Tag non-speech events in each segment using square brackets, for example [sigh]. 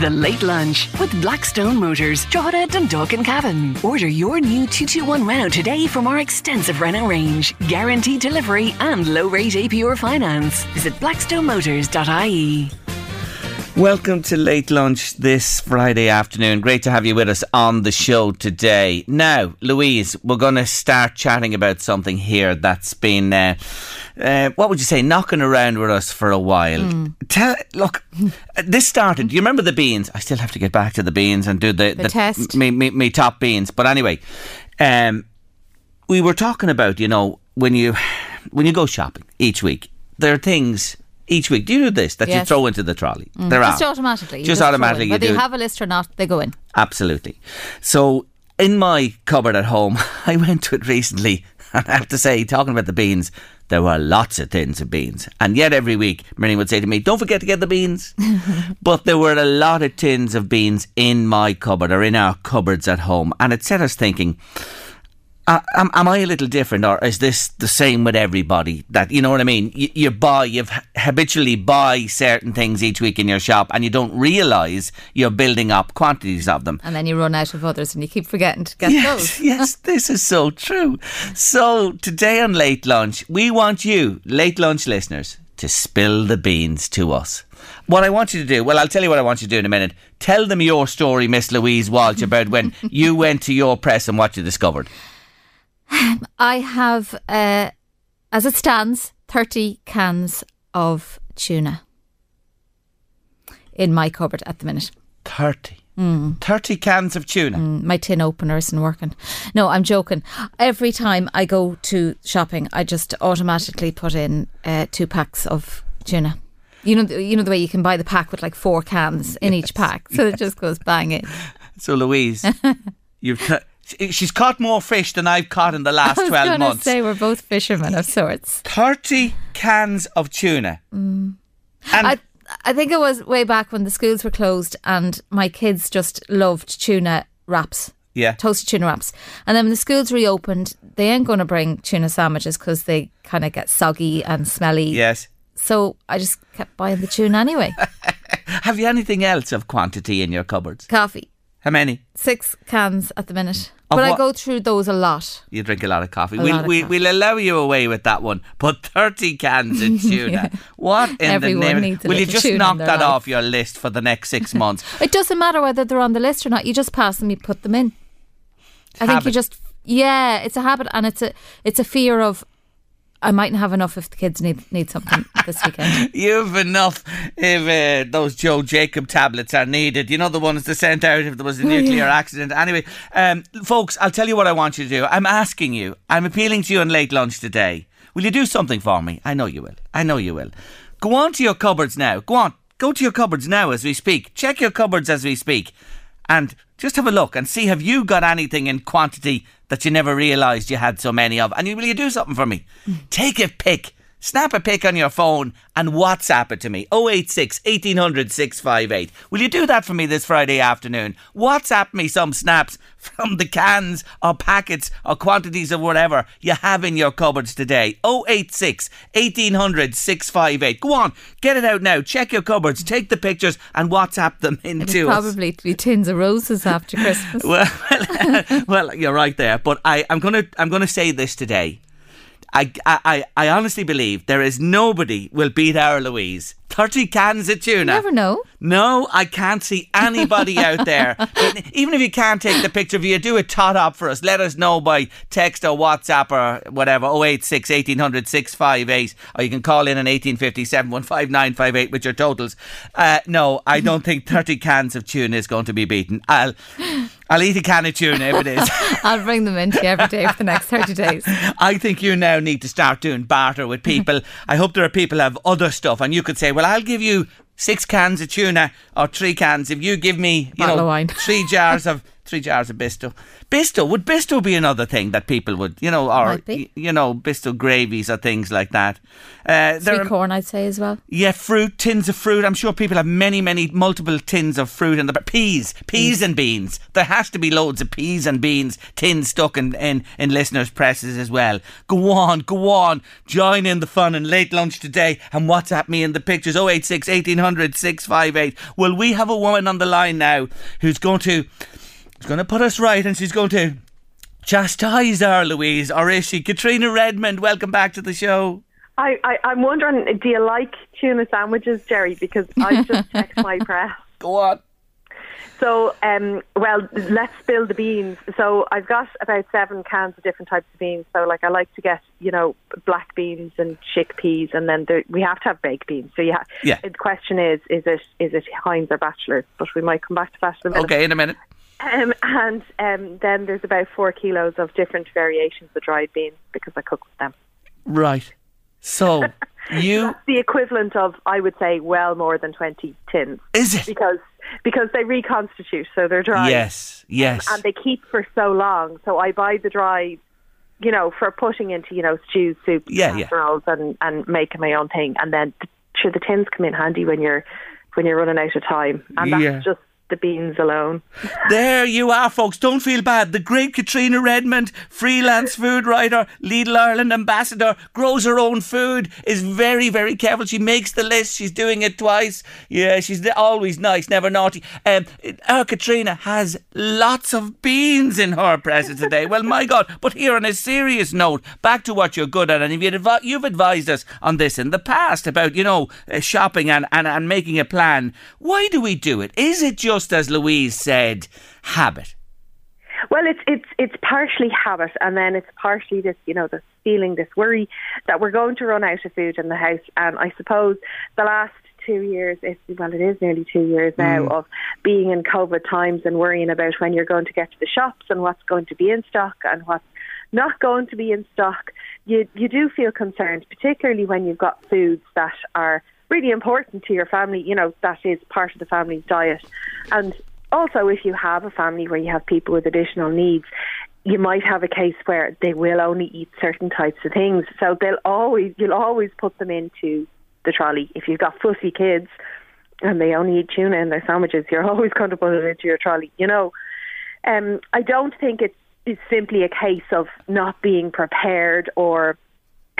The Late Lunch with Blackstone Motors, Drogheda, Dundalk and Cavan. Order your new 221 Renault today from our extensive Renault range. Guaranteed delivery and low rate APR finance. Visit blackstonemotors.ie. Welcome to Late Lunch this Friday afternoon. Great to have you with us on the show today. Now, Louise, we're going to start chatting about something here that's been, uh, uh, what would you say, knocking around with us for a while. Mm. Tell, look, this started. Do you remember the beans? I still have to get back to the beans and do the, The test. Me, me, me top beans. But anyway, um, we were talking about, you know, when you when you go shopping each week, there are things each week. Do you do this that you throw into the trolley? Mm. are just are automatically. You Just automatically you Whether you have a list or not, they go in. Absolutely. So in my cupboard at home, [laughs] I went to it recently, [laughs] and I have to say, talking about the beans, there were lots of tins of beans. And yet every week, Miriam would say to me, Don't forget to get the beans. [laughs] but there were a lot of tins of beans in my cupboard or in our cupboards at home. And it set us thinking, uh, am, am I a little different, or is this the same with everybody? That you know what I mean? You, you buy, you habitually buy certain things each week in your shop, and you don't realise you're building up quantities of them. And then you run out of others and you keep forgetting to get yes, those. [laughs] yes, this is so true. So today on Late Lunch, we want you, Late Lunch listeners, to spill the beans to us. What I want you to do, well, I'll tell you what I want you to do in a minute. Tell them your story, Miss Louise Walsh, about when [laughs] you went to your press and what you discovered. I have, uh, as it stands, 30 cans of tuna in my cupboard at the minute. 30. Mm. 30 cans of tuna. My tin opener isn't working. No, I'm joking. Every time I go to shopping, I just automatically put in uh, two packs of tuna. You know, you know the way you can buy the pack with like four cans in each pack, so it just goes bang in. So, Louise, [laughs] you've ca- she's caught more fish than I've caught in the last [laughs] I was 12 going to months. say we're both fishermen of sorts. 30 cans of tuna. Mm. And I I think it was way back when the schools were closed and my kids just loved tuna wraps. Yeah. Toasted tuna wraps. And then when the schools reopened, they ain't going to bring tuna sandwiches because they kind of get soggy and smelly. yes. So I just kept buying the tuna anyway. [laughs] Have you anything else of quantity in your cupboards? Coffee. How many? Six cans at the minute. But I go through those a lot. You drink a lot of coffee. A we'll, we, we'll allow you away with that one. But 30 cans of [laughs] tuna. What in Everyone the name? Will you just knock that life. off your list for the next six months? [laughs] It doesn't matter whether they're on the list or not. You just pass them, you put them in. I think you just yeah, it's a habit and it's a it's a fear of I mightn't have enough if the kids need need something this weekend. [laughs] You've enough if uh, those Joe Jacob tablets are needed. You know the ones they sent out if there was a nuclear accident. Anyway, um, folks, I'll tell you what I want you to do. I'm asking you. I'm appealing to you on late lunch today. Will you do something for me? I know you will. I know you will. Go on to your cupboards now. Go on. Go to your cupboards now as we speak. Check your cupboards as we speak. And just have a look and see have you got anything in quantity that you never realised you had so many of. And you, will you do something for me? Mm. Take a pic. Snap a pic on your phone and WhatsApp it to me. 086 1800 658. Will you do that for me this Friday afternoon? WhatsApp me some snaps [laughs] from the cans or packets or quantities of whatever you have in your cupboards today. 086 1800 658. Go on, get it out now. Check your cupboards, take the pictures and WhatsApp them into us. probably be tins of roses after Christmas. [laughs] Well, well, [laughs] well, you're right there. But I, I'm gonna, I'm gonna say this today. I, I, I honestly believe there is nobody will beat our Louise. 30 cans of tuna. You never know. No, I can't see anybody out [laughs] there. Even if you can't take the picture, if you do a tot up for us, let us know by text or WhatsApp or whatever, 086 1800 658, or you can call in on 1857 15958 with your totals. Uh, no, I don't think 30 cans of tuna is going to be beaten. I'll. I'll eat a can of tuna if it is. [laughs] I'll bring them into you every day for the next 30 days. I think you now need to start doing barter with people. [laughs] I hope there are people who have other stuff, and you could say, "Well, I'll give you six cans of tuna or three cans if you give me, you Bottle know, of wine." three jars of three jars of Bisto. Bisto would Bisto be another thing that people would, you know, or you know, Bisto gravies or things like that. Uh, there Sweet are- corn, I'd say as well. yeah, fruit, tins of fruit. I'm sure people have many, many, multiple tins of fruit in the peas, peas and beans. There has to be loads of peas and beans tins stuck in, in, in listeners' presses as well. Go on, go on, join in the fun and late lunch today and WhatsApp me in the pictures 086 1800 658. Well, we have a woman on the line now who's going to who's going to put us right and she's going to chastise our Louise, or is she? Caitriona Redmond, welcome back to the show. I, I, I'm wondering, do you like tuna sandwiches, Jerry? Because I just [laughs] checked my press. Go on. So, um, well, let's spill the beans. So, I've got about seven cans of different types of beans. So, like, I like to get, you know, black beans and chickpeas, and then there, we have to have baked beans. So, yeah, Yeah. the question is, is it is it Heinz or Batchelor? But we might come back to that in a minute. Okay, in a minute. Um, and um, then there's about four kilos of different variations of dried beans because I cook with them. Right. So [laughs] you The equivalent of, I would say, well more than 20 tins. is it? because because they reconstitute, so they're dry. Yes, yes. and they keep for so long. So I buy the dry, you know, for putting into you know stews, soups, Yeah, yeah. casseroles, and and making my own thing. And then sure, the tins come in handy when you're when you're running out of time, and that's Yeah. just the beans alone. There you are, folks. Don't feel bad. The great Caitriona Redmond, freelance food writer, Lidl Ireland ambassador, grows her own food, is very, very careful. She makes the list. She's doing it twice. Yeah, she's always nice, never naughty. Um, our Caitriona has lots of beans in her present today. well, my God. But here on a serious note, back to what you're good at. And advi- you've advised us on this in the past about, you know, uh, shopping and, and, and making a plan. Why do we do it? Is it just, as Louise said, habit? Well, it's it's it's partially habit, and then it's partially this, you know, this feeling, this worry that we're going to run out of food in the house. And I suppose the last two years, it's, well, it is nearly two years now mm. of being in COVID times and worrying about when you're going to get to the shops and what's going to be in stock and what's not going to be in stock. You you do feel concerned, particularly when you've got foods that are really important to your family. You know, that is part of the family's diet, and also, if you have a family where you have people with additional needs, you might have a case where they will only eat certain types of things. So they'll always, you'll always put them into the trolley. If you've got fussy kids and they only eat tuna in their sandwiches, you're [laughs] always going to put it into your trolley. You know, um, I don't think it's, it's simply a case of not being prepared or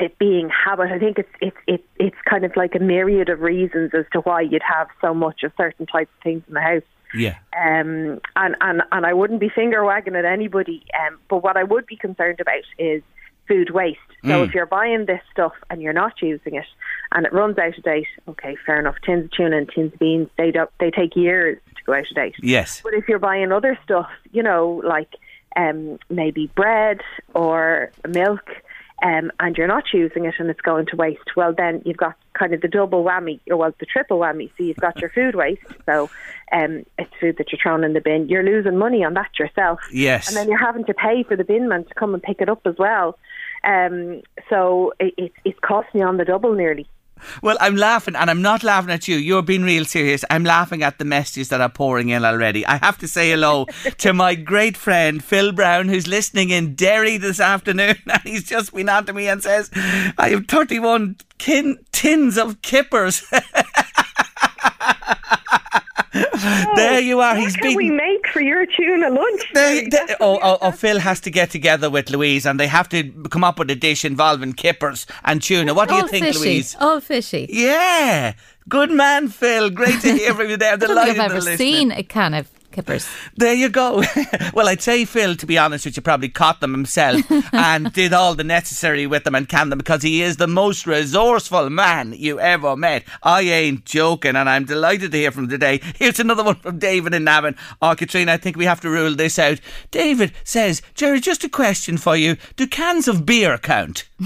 it being habit. I think it's it's it's it's kind of like a myriad of reasons as to why you'd have so much of certain types of things in the house. Yeah. Um, and, and, and I wouldn't be finger wagging at anybody. Um, but what I would be concerned about is food waste. So if you're buying this stuff and you're not using it and it runs out of date, okay, fair enough. Tins of tuna and tins of beans, they don't, they take years to go out of date. Yes. But if you're buying other stuff, you know, like um, maybe bread or milk, um, and you're not using it and it's going to waste, well, then you've got kind of the double whammy, or well, the triple whammy. So you've got your food waste, so um, it's food that you're throwing in the bin. You're losing money on that yourself. Yes. And then you're having to pay for the bin man to come and pick it up as well. Um, so it, it, it's costing you on the double nearly. Well, I'm laughing, and I'm not laughing at you. You're being real serious. I'm laughing at the messages that are pouring in already. I have to say hello to [laughs] my great friend Phil Brown, who's listening in Derry this afternoon, [laughs] and he's just been on to me and says, "I have 31 kin- tins of kippers." [laughs] there you are. He's what can we make for your tuna lunch? They, they, oh, oh, oh, Phil has to get together with Louise and they have to come up with a dish involving kippers and tuna. What do you all think, fishy. Louise? All fishy. Yeah. Good man, Phil. Great to [laughs] hear from you there. I don't think I've to ever listen. seen a can of kippers. There you go. [laughs] well, I'd say Phil, to be honest with you, probably caught them himself [laughs] and did all the necessary with them and canned them because he is the most resourceful man you ever met. I ain't joking, and I'm delighted to hear from today. Here's another one from David in Navan. Oh, Caitriona, I think we have to rule this out. David says, Jerry, just a question for you. Do cans of beer count? [laughs]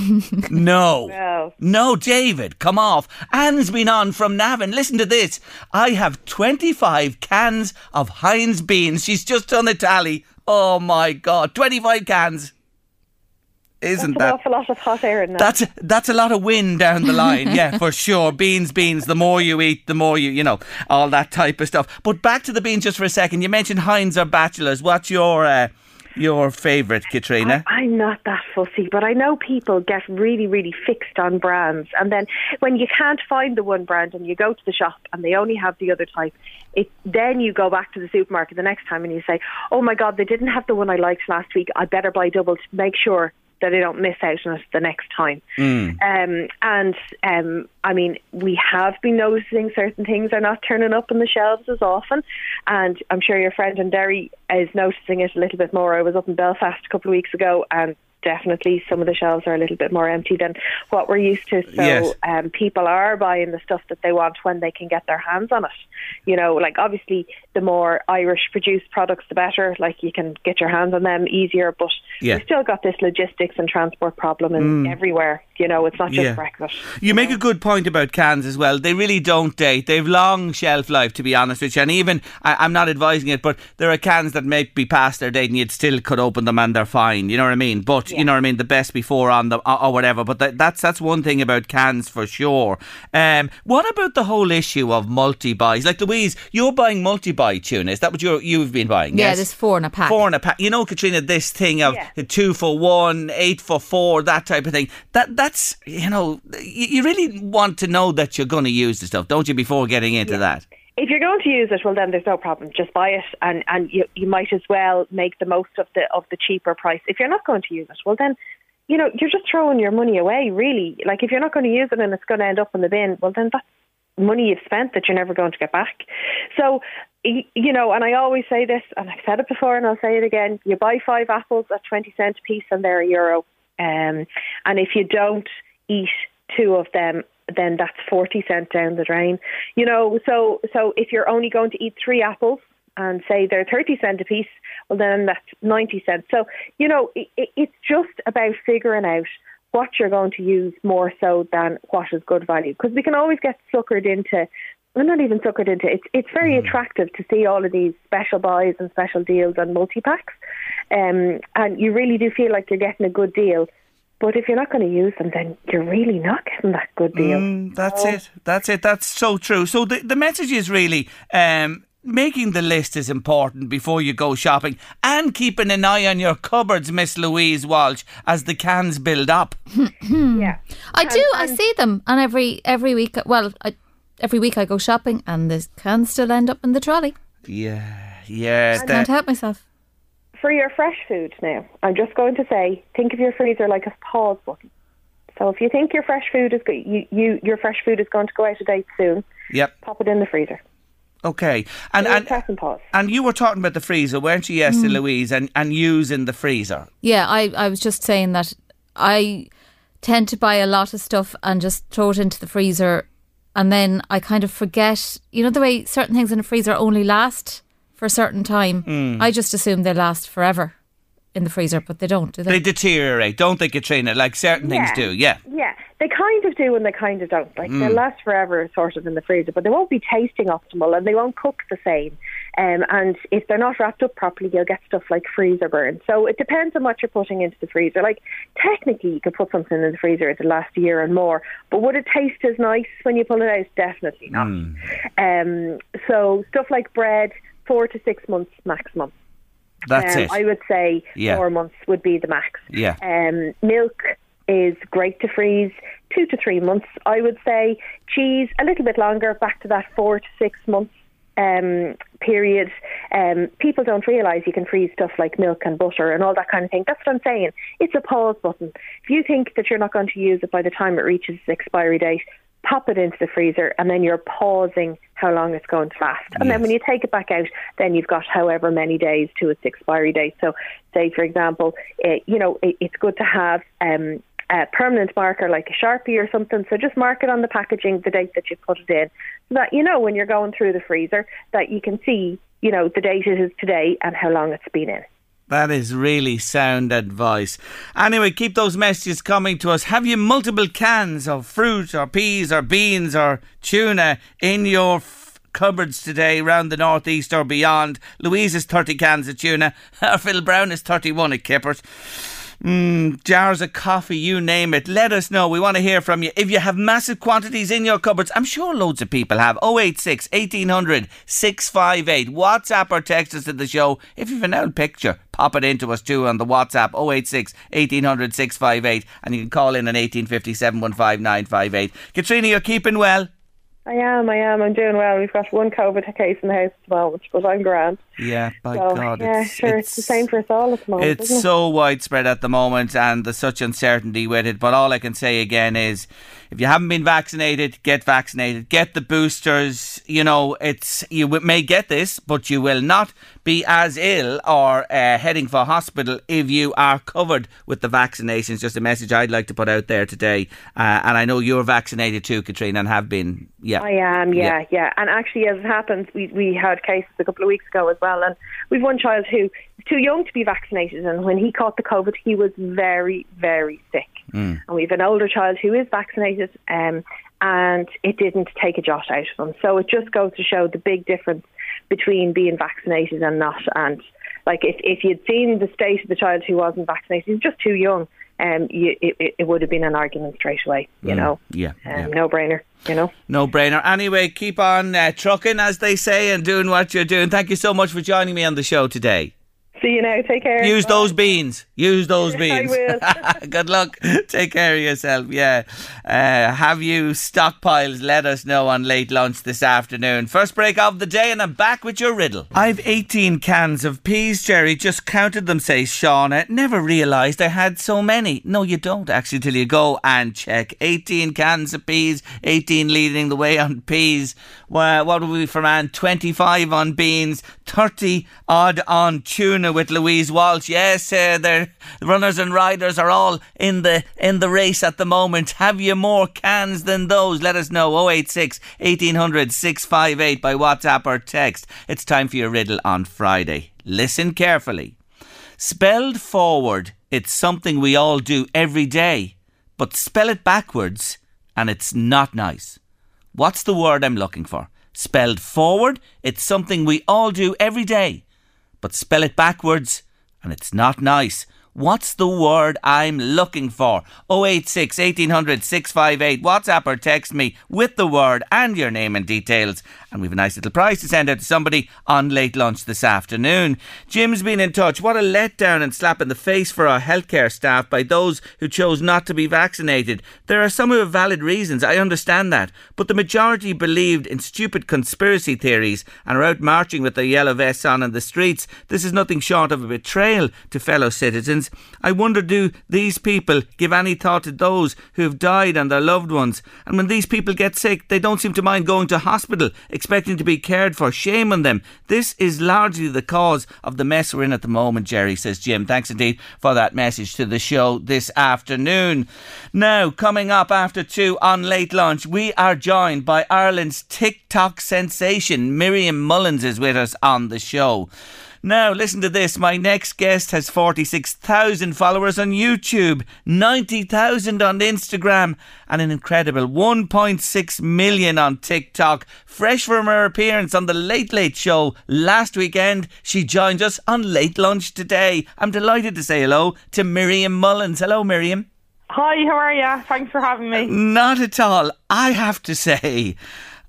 no. No. No, David, come off. Anne's been on from Navan. Listen to this. I have 25 cans of Heinz beans. She's just done a tally. Oh my God, 25 cans. Isn't That's an that? awful lot of hot air in that. That's that's a lot of wind down the line, yeah, for [laughs] sure. Beans, beans. The more you eat, the more you, you know, all that type of stuff. But back to the beans just for a second. You mentioned Heinz or Batchelors. What's your uh, your favourite, Caitriona? I, I'm not that fussy, but I know people get really, really fixed on brands. And then when you can't find the one brand and you go to the shop and they only have the other type, it, then you go back to the supermarket the next time and you say, oh my God, they didn't have the one I liked last week. I better buy double to make sure that I don't miss out on it the next time. Um, and um, I mean, we have been noticing certain things are not turning up on the shelves as often, and I'm sure your friend in Derry is noticing it a little bit more. I was up in Belfast a couple of weeks ago, and definitely some of the shelves are a little bit more empty than what we're used to. So Yes. um, people are buying the stuff that they want when they can get their hands on it. You know, like obviously the more Irish produced products, the better. Like you can get your hands on them easier, but Yeah. we've still got this logistics and transport problem in everywhere. You know, it's not just Yeah. Brexit. You make a good point about cans as well. They really don't date. They've long shelf life, to be honest with you. And even, I, I'm not advising it, but there are cans that may be past their date and you'd still could open them and they're fine. You know what I mean? But, you know what I mean? The best before on them or, or whatever. But that, that's that's one thing about cans for sure. Um, what about the whole issue of multi buys? Like Louise, you're buying multi buy tuna. Is that what you're, you've been buying? Yeah, yes? there's four in a pack. Four in a pack. You know, Caitriona, this thing of Yeah. two for one, eight for four, that type of thing. That, That that's you know, you, really want to know that you're going to use the stuff, don't you, before getting into that? If you're going to use it, well then there's no problem. Just buy it, and and you you might as well make the most of the of the cheaper price. If you're not going to use it, well then. You know, you're just throwing your money away, really. Like, if you're not going to use it and it's going to end up in the bin, well, then that's money you've spent that you're never going to get back. So, you know, and I always say this, and I've said it before and I'll say it again you buy five apples at 20 cents a piece and they're a euro. Um, and if you don't eat two of them, then that's 40 cent down the drain. You know, so, so if you're only going to eat three apples, and say they're 30 cent a piece, well, then that's 90 cents. So, you know, it, it, it's just about figuring out what you're going to use more so than what is good value. Because we can always get suckered into, well, not even suckered into, it's, it's very attractive to see all of these special buys and special deals and multi packs. Um, and you really do feel like you're getting a good deal. But if you're not going to use them, then you're really not getting that good deal. Mm, that's it. That's it. That's so true. So the the message is really. Um, Making the list is important before you go shopping and keeping an eye on your cupboards, Miss Louise Walsh, as the cans build up. [laughs] Yeah. I do. I see them, and every every week. Well, I, every week I go shopping, and the cans still end up in the trolley. Yeah, yeah. I the- can't help myself. for your fresh food now, I'm just going to say, think of your freezer like a pause button. So if you think your fresh food is go- you, you your fresh food is going to go out of date soon, Yep. pop it in the freezer. Okay. And And, and press and pause. and you were talking about the freezer, weren't you, yesterday, mm. Louise? And and using the freezer. Yeah, I, I was just saying that I tend to buy a lot of stuff and just throw it into the freezer, and then I kind of forget. You know the way certain things in the freezer only last for a certain time. Mm. I just assume they last forever in the freezer, but they don't, do they? They deteriorate, don't they, Caitriona? Like certain things do. Yeah. Yeah, they kind of do and they kind of don't. Like they'll last forever, sort of in the freezer, but they won't be tasting optimal and they won't cook the same. Um, and if they're not wrapped up properly, you'll get stuff like freezer burn. So it depends on what you're putting into the freezer. Like technically, you could put something in the freezer it'll last a year and more, but would it taste as nice when you pull it out? Definitely not. Um, so stuff like bread, four to six months maximum. That's Um, it. I would say Yeah. four months would be the max. Yeah. Um, milk is great to freeze, two to three months, I would say. Cheese, a little bit longer, back to that four to six months um, period. Um, people don't realise you can freeze stuff like milk and butter and all that kind of thing. That's what I'm saying. It's a pause button. If you think that you're not going to use it by the time it reaches its expiry date, pop it into the freezer and then you're pausing how long it's going to last. And then when you take it back out, then you've got however many days to its expiry date. So, say for example, uh, you know, it, it's good to have. Um, a permanent marker like a sharpie or something. So just mark it on the packaging the date that you put it in, so that you know when you're going through the freezer that you can see, you know, the date it is today and how long it's been in. That is really sound advice. Anyway, keep those messages coming to us. Have you multiple cans of fruit or peas or beans or tuna in your f- cupboards today around the northeast or beyond? Louise has 30 cans of tuna. [laughs] Phil Brown is 31 at Kippert. Mm, jars of coffee, you name it. Let us know. We want to hear from you. If you have massive quantities in your cupboards, I'm sure loads of people have. 086 1800 658. WhatsApp or text us to the show. If you've an old picture, pop it into us too on the WhatsApp 086 1800 658. And you can call in on 1850 715 Caitriona, you're keeping well. I am, I am. I'm doing well. We've got one COVID case in the house at the moment, but I'm grand. Yeah, by so, God. yeah, it's, sure. It's, the same for us all at the moment. It's it? so widespread at the moment, and there's such uncertainty with it. But all I can say again is, if you haven't been vaccinated, get vaccinated. Get the boosters. You know, it's you may get this, but you will not be as ill or uh, heading for hospital if you are covered with the vaccinations. Just a message I'd like to put out there today. Uh, and I know you're vaccinated too, Caitriona, and have been. Yeah, I am, yeah, yeah, And actually, as it happens, we we had cases a couple of weeks ago as well, and we've one child who was too young to be vaccinated, and when he caught the COVID, he was very, very sick. And we've an older child who is vaccinated, um, and it didn't take a jot out of him. So it just goes to show the big difference between being vaccinated and not. And like if if you'd seen the state of the child who wasn't vaccinated, he's just too young. Um, you, it, it- would have been an argument straight away, you know. yeah, um, yeah. no brainer, you know. No brainer. Anyway, keep on uh, trucking, as they say, and doing what you're doing. Thank you so much for joining me on the show today. See you now. Take care. Use those beans. Use those [laughs] I beans. will. [laughs] Good luck. Take care of yourself. Yeah. Uh, have you stockpiles? Let us know on late lunch this afternoon. First break of the day, and I'm back with your riddle. I've 18 cans of peas, Jerry. Just counted them, says Shauna. Never realised I had so many. No, you don't actually till you go and check. 18 cans of peas, 18 leading the way on peas. Well, what were we man? 25 on beans, 30 odd on tuna with Louise Walsh. Yes, uh, the runners and riders are all in the in the race at the moment. Have you more cans than those? Let us know. 086 1800 658 by WhatsApp or text. It's time for your riddle on Friday. Listen carefully. Spelled forward, it's something we all do every day, but spell it backwards and it's not nice. What's the word I'm looking for? Spelled forward, it's something we all do every day, but spell it backwards and it's not nice. What's the word I'm looking for? 086 1800 658. WhatsApp or text me with the word and your name and details. And we've a nice little prize to send out to somebody on late lunch this afternoon. Jim's been in touch. What a letdown and slap in the face for our healthcare staff by those who chose not to be vaccinated. There are some who have valid reasons, I understand that. But the majority believed in stupid conspiracy theories and are out marching with their yellow vests on in the streets. This is nothing short of a betrayal to fellow citizens. I wonder do these people give any thought to those who have died and their loved ones? And when these people get sick, they don't seem to mind going to hospital, expecting to be cared for. Shame on them. This is largely the cause of the mess we're in at the moment, Jerry, says Jim. Thanks indeed for that message to the show this afternoon. Now, coming up after two on late lunch, we are joined by Ireland's TikTok sensation. Miriam Mullins is with us on the show. Now, listen to this. My next guest has 46,000 followers on YouTube, 90,000 on Instagram, and an incredible 1.6 million on TikTok. Fresh from her appearance on The Late Late Show last weekend, she joins us on Late Lunch today. I'm delighted to say hello to Miriam Mullins. Hello, Miriam. Hi, how are you? Thanks for having me. Not at all. I have to say,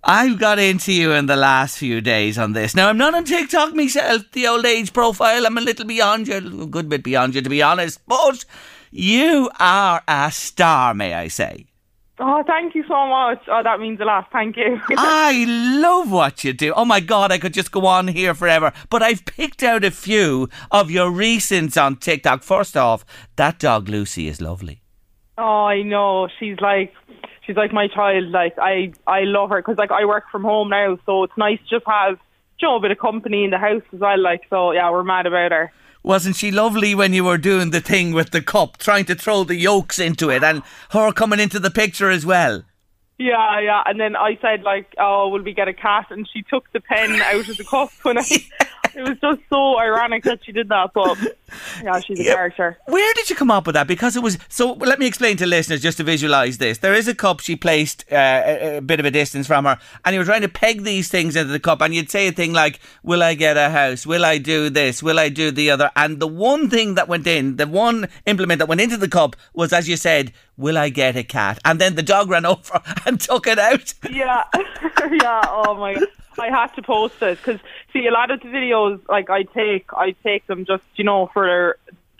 I've got into you in the last few days on this. Now, I'm not on TikTok myself, the old age profile. I'm a little beyond you, a good bit beyond you, to be honest. But you are a star, may I say. Oh, thank you so much. Oh, that means a lot. Thank you. [laughs] I love what you do. Oh my God, I could just go on here forever. But I've picked out a few of your recents on TikTok. First off, that dog Lucy is lovely. Oh, I know. She's like, she's like my child. Like I I love her because like I work from home now, so it's nice to just have you know a bit of company in the house as well. Like so, yeah, we're mad about her. Wasn't she lovely when you were doing the thing with the cup, trying to throw the yolks into it, and her coming into the picture as well? Yeah, yeah. And then I said like, "Oh, will we get a cat?" And she took the pen out of the cup when I. [laughs] it was just so ironic that she did that, but yeah, she's a Yeah. character. Where did you come up with that? Because it was so. Let me explain to listeners just to visualize this. There is a cup she placed uh, a, a bit of a distance from her, and you were trying to peg these things into the cup, and you'd say a thing like, "Will I get a house? Will I do this? Will I do the other?" And the one thing that went in, the one implement that went into the cup was, as you said, "Will I get a cat?" And then the dog ran [laughs] over and took it out. Yeah, [laughs] yeah. Oh my god. I had to post it because see a lot of the videos like I take I take them just you know for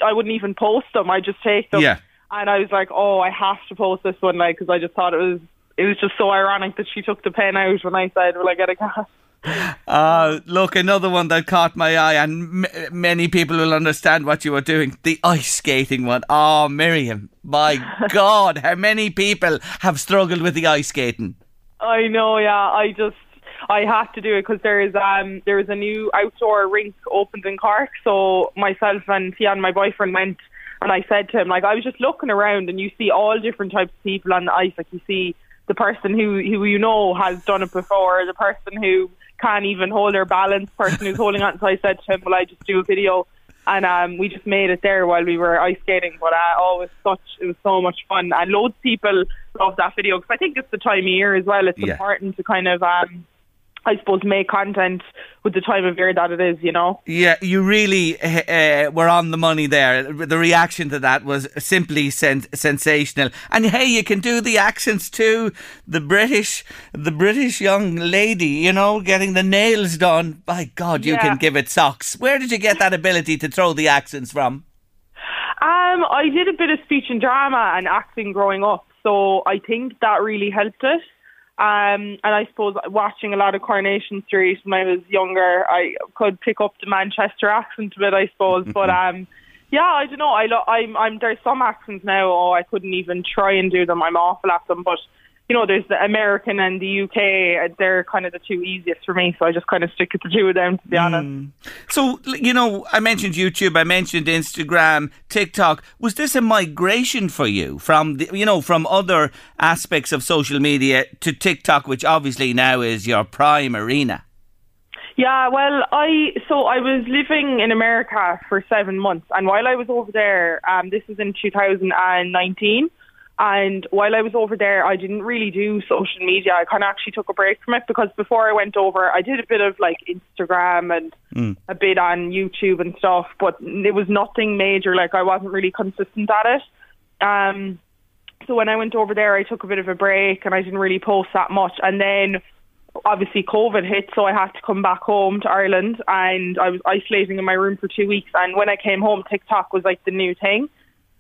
I wouldn't even post them I just take them Yeah. and I was like oh I have to post this one like because I just thought it was it was just so ironic that she took the pen out when I said will I get a cat Uh, look, another one that caught my eye, and m- many people will understand what you were doing. The ice skating one. Oh, Miriam, my [laughs] God, how many people have struggled with the ice skating? I know, yeah. I just I had to do it because there is um there is a new outdoor rink opened in Cork. So myself and Tian, my boyfriend, went, and I said to him like I was just looking around, and you see all different types of people on the ice. Like you see the person who who you know has done it before, the person who can't even hold their balance, person who's holding on. So I said to him, "Will I just do a video?" And um, we just made it there while we were ice skating. But uh, oh, it was such it was so much fun, and loads of people love that video because I think it's the time of year as well. It's Yeah. important to kind of, um, I suppose, make content with the time of year that it is. You know. Yeah, you really uh, uh, were on the money there. The reaction to that was simply sen- sensational. And hey, you can do the accents too. The British, the British young lady, you know, getting the nails done. By God, you Yeah. can give it socks. Where did you get that ability to throw the accents from? Um, I did a bit of speech and drama and acting growing up, so I think that really helped it. Um, and I suppose watching a lot of Coronation Street when I was younger, I could pick up the Manchester accent a bit, I suppose. but [laughs] um, yeah, I don't know. I lo- I'm I'm there's some accents now. Oh, I couldn't even try and do them. I'm awful at them. But you know, there's the American and the UK. They're kind of the two easiest for me, so I just kind of stick with the two of them. To be honest. So, you know, I mentioned YouTube, I mentioned Instagram, TikTok. Was this a migration for you from, the, you know, from other aspects of social media to TikTok, which obviously now is your prime arena? Yeah, well, I so I was living in America for seven months, and while I was over there, um, this was in 2019, and while I was over there, I didn't really do social media. I kind of actually took a break from it because before I went over, I did a bit of like Instagram and a bit on YouTube and stuff, but it was nothing major. Like I wasn't really consistent at it. Um, so when I went over there, I took a bit of a break and I didn't really post that much. And then obviously COVID hit, so I had to come back home to Ireland and I was isolating in my room for two weeks. And when I came home, TikTok was like the new thing.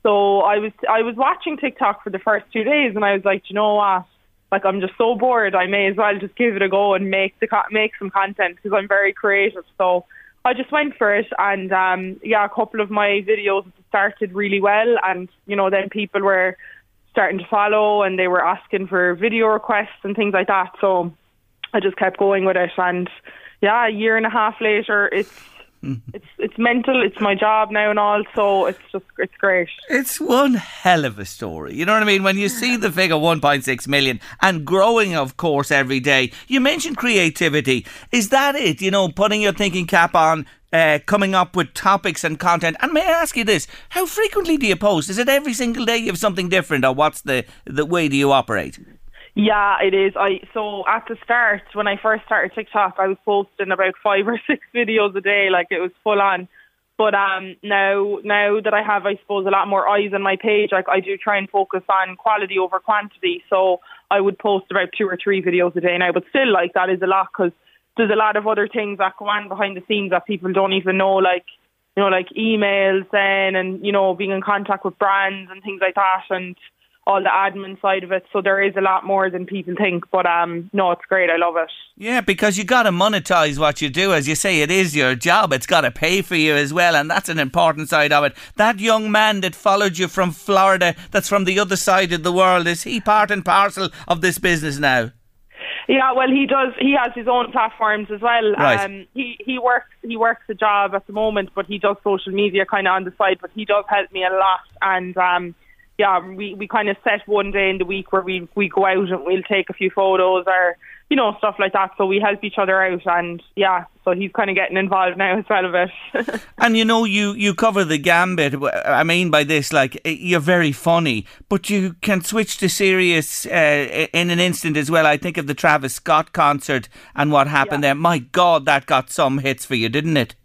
So I was I was watching TikTok for the first two days, and I was like, you know what? Like I'm just so bored. I may as well just give it a go and make the make some content because I'm very creative. So I just went for it, and um, yeah, a couple of my videos started really well, and you know then people were starting to follow, and they were asking for video requests and things like that. So I just kept going with it, and yeah, a year and a half later, it's [laughs] it's it's mental. It's my job now and all, so it's just it's great. It's one hell of a story. You know what I mean? When you see the figure 1.6 million and growing, of course, every day. You mentioned creativity. Is that it? You know, putting your thinking cap on, uh, coming up with topics and content. And may I ask you this? How frequently do you post? Is it every single day you have something different, or what's the the way do you operate? Yeah, it is. I so at the start when I first started TikTok, I was posting about five or [laughs] six videos a day, like it was full on. But um, now, now that I have, I suppose, a lot more eyes on my page, like I do try and focus on quality over quantity. So I would post about two or three videos a day now, but still, like that is a lot because there's a lot of other things that go on behind the scenes that people don't even know, like you know, like emails then, and you know, being in contact with brands and things like that, and all the admin side of it. So there is a lot more than people think. But um, no, it's great. I love it. Yeah, because you got to monetize what you do. As you say, it is your job. It's got to pay for you as well, and that's an important side of it. That young man that followed you from Florida, that's from the other side of the world, is he part and parcel of this business now? Yeah, well, he does. He has his own platforms as well. Right. Um, he he works he works a job at the moment, but he does social media kind of on the side. But he does help me a lot, and um, yeah, we we kind of set one day in the week where we we go out and we'll take a few photos or you know stuff like that. So we help each other out, and yeah, so he's kind of getting involved now as well a bit. [laughs] And you know, you, you cover the gambit. I mean by this, like, you're very funny, but you can switch to serious uh, in an instant as well. I think of the Travis Scott concert and what happened there. My God, that got some hits for you, didn't it?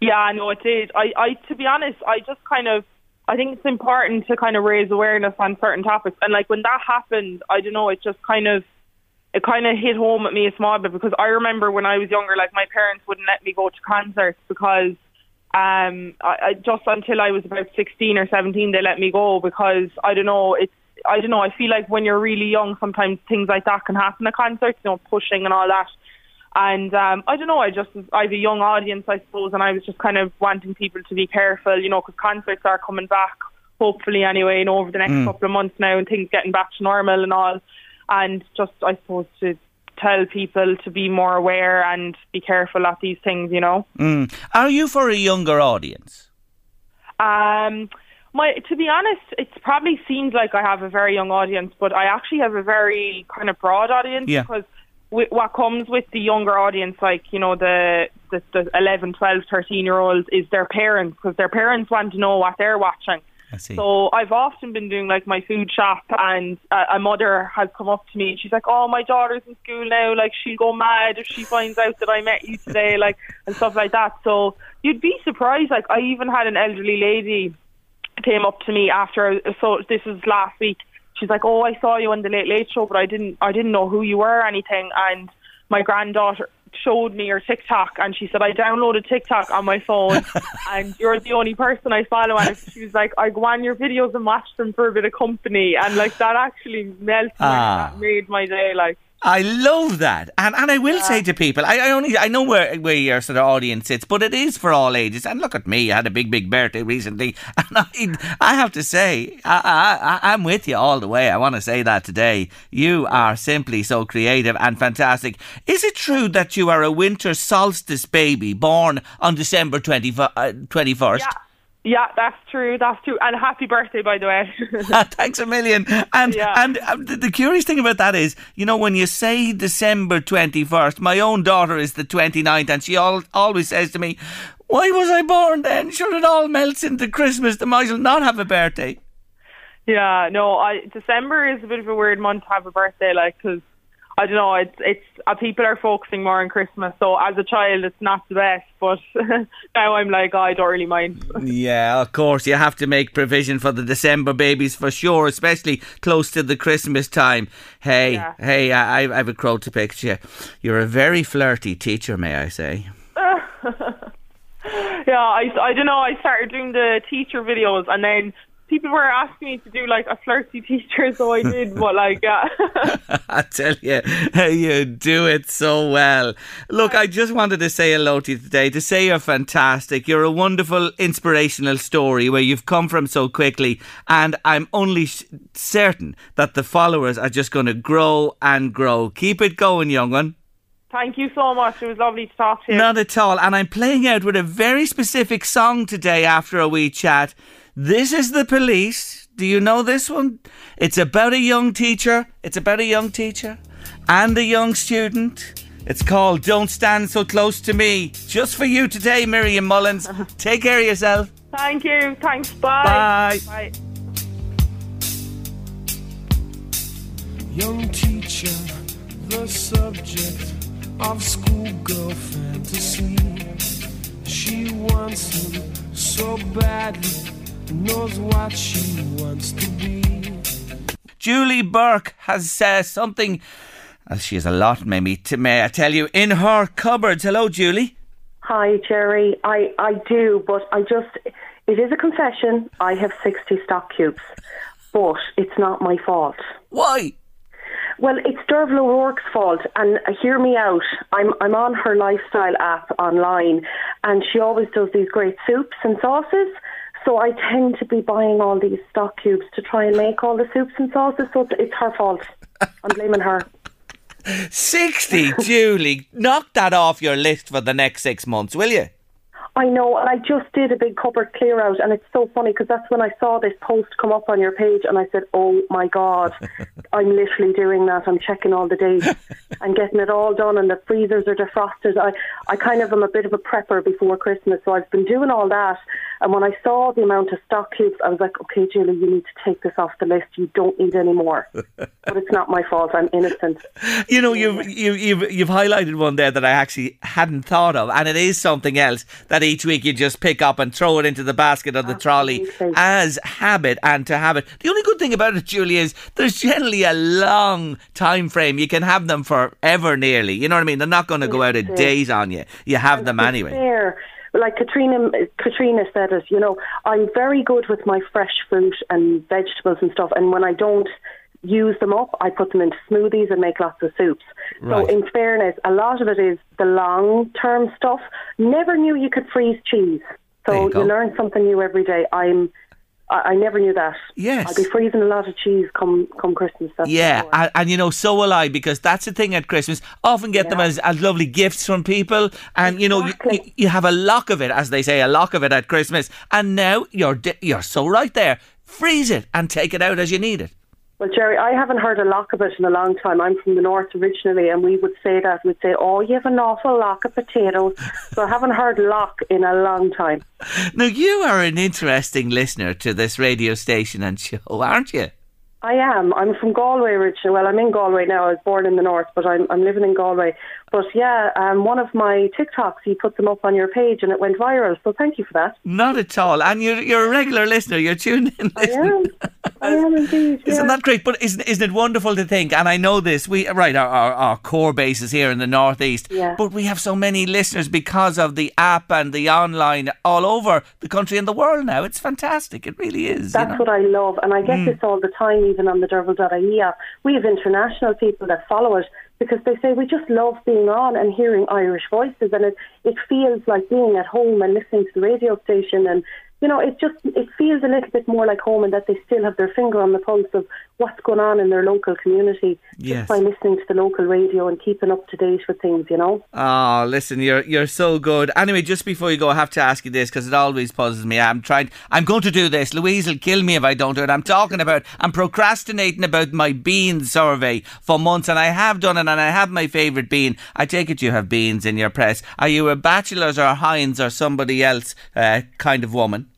Yeah, no, it did. I, I, to be honest, I just kind of, I think it's important to kind of raise awareness on certain topics. And like when that happened, I don't know, it just kind of, it kind of hit home at me a small bit because I remember when I was younger, like my parents wouldn't let me go to concerts because, um, I, I just until I was about sixteen or seventeen, they let me go because I don't know, it's. I don't know. I feel like when you're really young, sometimes things like that can happen at concerts, you know, pushing and all that. And um, I don't know. I just I have a young audience, I suppose, and I was just kind of wanting people to be careful, you know, because concerts are coming back, hopefully anyway, know, over the next couple of months now, and things getting back to normal and all. And just I suppose to tell people to be more aware and be careful at these things, you know. Mm. Are you for a younger audience? Um, my to be honest, it probably seems like I have a very young audience, but I actually have a very kind of broad audience Yeah. because what comes with the younger audience, like you know the the, the 11, 12, 13 year olds, is their parents because their parents want to know what they're watching. So I've often been doing like my food shop, and uh, a mother has come up to me and she's like, "Oh, my daughter's in school now. Like she'll go mad if she finds out that I met you today, like and stuff like that." So you'd be surprised. Like I even had an elderly lady came up to me after. So this was last week. She's like, "Oh, I saw you on the Late Late Show, but I didn't, I didn't know who you were or anything." And my granddaughter showed me your TikTok, and she said, "I downloaded TikTok on my phone, [laughs] and you're the only person I follow." And she was like, "I go on your videos and watch them for a bit of company," and like that actually melted, me. Ah. that made my day. Like, I love that, and and I will say to people, I, I only I know where where your sort of audience sits, but it is for all ages. And look at me, I had a big big birthday recently, [laughs] and I I have to say, I, I I'm with you all the way. I want to say that today. You are simply so creative and fantastic. Is it true that you are a winter solstice baby born on December twenty uh, first? yeah, yeah, that's true, that's true. And happy birthday, by the way. [laughs] Thanks a million. And Yeah. and um, the, the curious thing about that is, you know, when you say December 21st, my own daughter is the 29th, and she al- always says to me, Why was I born then? Sure, it all melts into Christmas. Then as well not have a birthday. Yeah, no, I December is a bit of a weird month to have a birthday, like 'cause I don't know, it's it's uh, people are focusing more on Christmas. So as a child, it's not the best, but [laughs] now I'm like, oh, I don't really mind. [laughs] Yeah, of course. You have to make provision for the December babies for sure, especially close to the Christmas time. Hey, Yeah. hey, I, I have a crow to pick you. You're a very flirty teacher, may I say. [laughs] Yeah, I I don't know. I started doing the teacher videos, and then people were asking me to do like a flirty teacher, so I did. but like, yeah. I tell you, you do it so well. Look, I just wanted to say hello to you today, to say you're fantastic. You're a wonderful, inspirational story where you've come from so quickly, and I'm only sh- certain that the followers are just going to grow and grow. Keep it going, young one. Thank you so much. It was lovely to talk to you. Not at all. And I'm playing out with a very specific song today after a wee chat. This is the police. Do you know this one? It's about a young teacher. It's about a young teacher and a young student. It's called Don't Stand So Close to Me. Just for you today, Miriam Mullins. [laughs] Take care of yourself. Thank you. Thanks. Bye. Bye. Bye. Young teacher, the subject of schoolgirl fantasy. She wants him so badly, knows what she wants to be. Julie Burke has uh, something. Uh, she has a lot, maybe, to, may I tell you, in her cupboards. Hello, Julie. Hi, Jerry. I, I do, but I just, it is a confession. I have 60 stock cubes. but it's not my fault. Why? Well, it's Derval O'Rourke's fault, and uh, hear me out. I'm I'm on her lifestyle app online, and she always does these great soups and sauces. So I tend to be buying all these stock cubes to try and make all the soups and sauces. So it's- her fault. I'm blaming her. [laughs] 60, Julie. Knock that off your list for the next six months, will you? I know, and I just did a big cupboard clear out, and it's so funny because that's when I saw this post come up on your page, and I said, "Oh my god, [laughs] I'm literally doing that. I'm checking all the dates and getting it all done, and the freezers are defrosted. I, I kind of am a bit of a prepper before Christmas, so I've been doing all that. And when I saw the amount of stock cubes, I was like, okay, Julie, you need to take this off the list. You don't need any more. [laughs] but it's not my fault. I'm innocent. You know, you've, you, you've, you've highlighted one there that I actually hadn't thought of, and it is something else that each week you just pick up and throw it into the basket or the trolley as habit and to have it. The only good thing about it, Julie, is there's generally a long time frame. You can have them forever nearly. You know what I mean? They're not going to go out of days on you. You have them anyway. Fair. Like Caitriona, Caitriona said it. You know, I'm very good with my fresh fruit and vegetables and stuff. And when I don't use them up, I put them into smoothies and make lots of soups. Right. So, in fairness, a lot of it is the long-term stuff. Never knew you could freeze cheese. So you go. learn something new every day. I'm. I, I never knew that. Yes. I'll be freezing a lot of cheese come come Christmas. Yeah, and, and you know, so will I because that's the thing at Christmas. Often get them as, as lovely gifts from people, and you know, you, you, have a lock of it, as they say, a lock of it at Christmas. And now you're you're so right there. Freeze it and take it out as you need it. Well, Jerry, I haven't heard a lock of it in a long time. I'm from the north originally, and we would say that. We'd say, oh, you have an awful lock of potatoes. so I haven't heard lock in a long time. [laughs] Now you are an interesting listener to this radio station and show, aren't you? I am. I'm from Galway originally. Well, I'm in Galway now. I was born in the north, but I'm, I'm living in Galway. But yeah, um, one of my TikToks, you put them up on your page and it went viral. So thank you for that. Not at all. And you're you're a regular listener. You're tuned in. I am. I am indeed. [laughs] Isn't that great? But isn't, isn't it wonderful to think? And I know this. We right our, our, our core base is here in the northeast. Yeah. But we have so many listeners because of the app and the online all over the country and the world now. It's fantastic. It really is. you That's know? what I love, and I get this all the time, even on the Derval.ie app. We have international people that follow it because they say we just love being on and hearing Irish voices, and it it feels like being at home and listening to the radio station, and you know, it just it feels a little bit more like home, and that they still have their finger on the pulse of what's going on in their local community Yes. just by listening to the local radio and keeping up to date with things. You know. Oh, listen, you're you're so good. Anyway, just before you go, I have to ask you this because it always puzzles me. I'm trying. I'm going to do this. Louise will kill me if I don't do it. I'm talking about. I'm procrastinating about my bean survey for months, and I have done it, and I have my favourite bean. I take it you have beans in your press. Are you a Batchelor's or a Heinz or somebody else uh, kind of woman?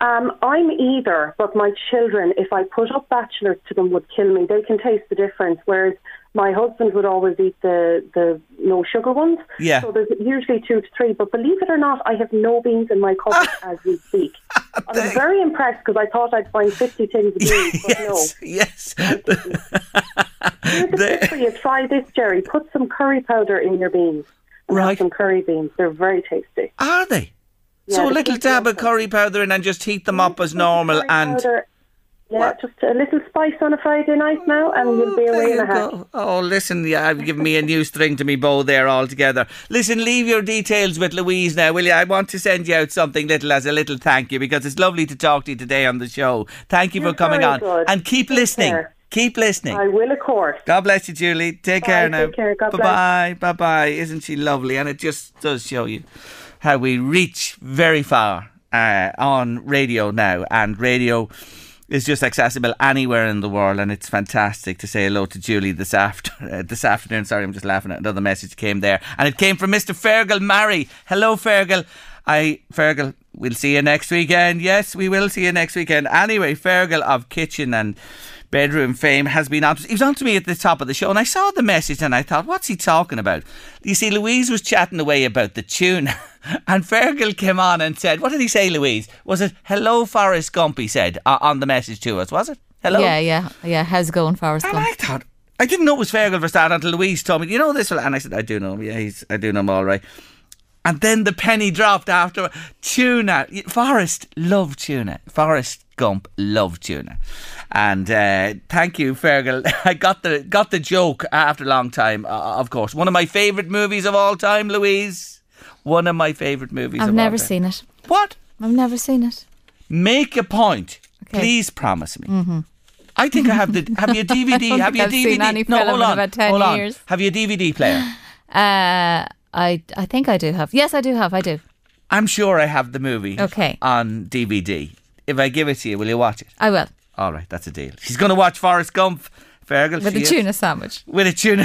Um, I'm either, but my children, if I put up Batchelors to them, would kill me. They can taste the difference. Whereas my husband would always eat the the no sugar ones. Yeah. So there's usually two to three. But believe it or not, I have no beans in my cupboard [laughs] as we speak. I was very impressed because I thought I'd find 50 tins of beans, but no. yes, yes. [laughs] Here's a [laughs] tip for you. Try this, Jerry. Put some curry powder in your beans. Right. Some curry beans. They're very tasty. Are they? Yeah, so a little dab of curry powder in and just heat them up as normal and. powder. Yeah, What? just a little spice on a Friday night now, and you'll be oh, There away in a go. Oh, listen, yeah, I've given me a new string to me bow there altogether. Listen, leave your details with Louise now, will you? I want to send you out something little as a little thank you because it's lovely to talk to you today on the show. Thank you You're for coming on. good. And keep Take listening. care. Keep listening. I will, of course. God bless you, Julie. Take Bye, care now. take care. God bye bye. Bye bye. Isn't she lovely? And it just does show you how we reach very far uh, on radio now. And radio is just accessible anywhere in the world. And it's fantastic to say hello to Julie this, after, [laughs] uh, this afternoon. Sorry, I'm just laughing at another message came there. And it came from Mr. Fergal Murray. Hello, Fergal. I, Fergal, we'll see you next weekend. Yes, we will see you next weekend. Anyway, Fergal of Kitchen and bedroom fame has been on. He was on to me at the top of the show, and I saw the message, and I thought, what's he talking about? You see, Louise was chatting away about the tune, [laughs] and Fergal came on and said, "What did he say, Louise? Was it hello, Forrest Gump?" He said uh, on the message to us. Was it hello? Yeah, yeah, yeah. How's it going, Forrest And Gump? I thought. I didn't know it was Fergal for start until Louise told me, you know this? And I said, I do know him. Yeah, he's, I do know him all right. And then the penny dropped after tuna. Forrest loved tuna. Forrest Gump love tuna. And uh, thank you, Fergal. [laughs] I got the got the joke after a long time. Uh, of course, one of my favourite movies of all time, Louise. One of my favourite movies. I've of never all time. seen it. What? I've never seen it. Make a point. Okay. Please promise me. I think I have the. Have you a DVD? have you a DVD? no, hold on. about 10 hold on. years. Have you a DVD player? [laughs] Uh, I I think I do have. Yes, I do have. I do. I'm sure I have the movie. Okay. On DVD. If I give it to you, will you watch it? I will All right, that's a deal. She's going to watch Forrest Gump. Fergal, with a is. tuna sandwich. With a tuna.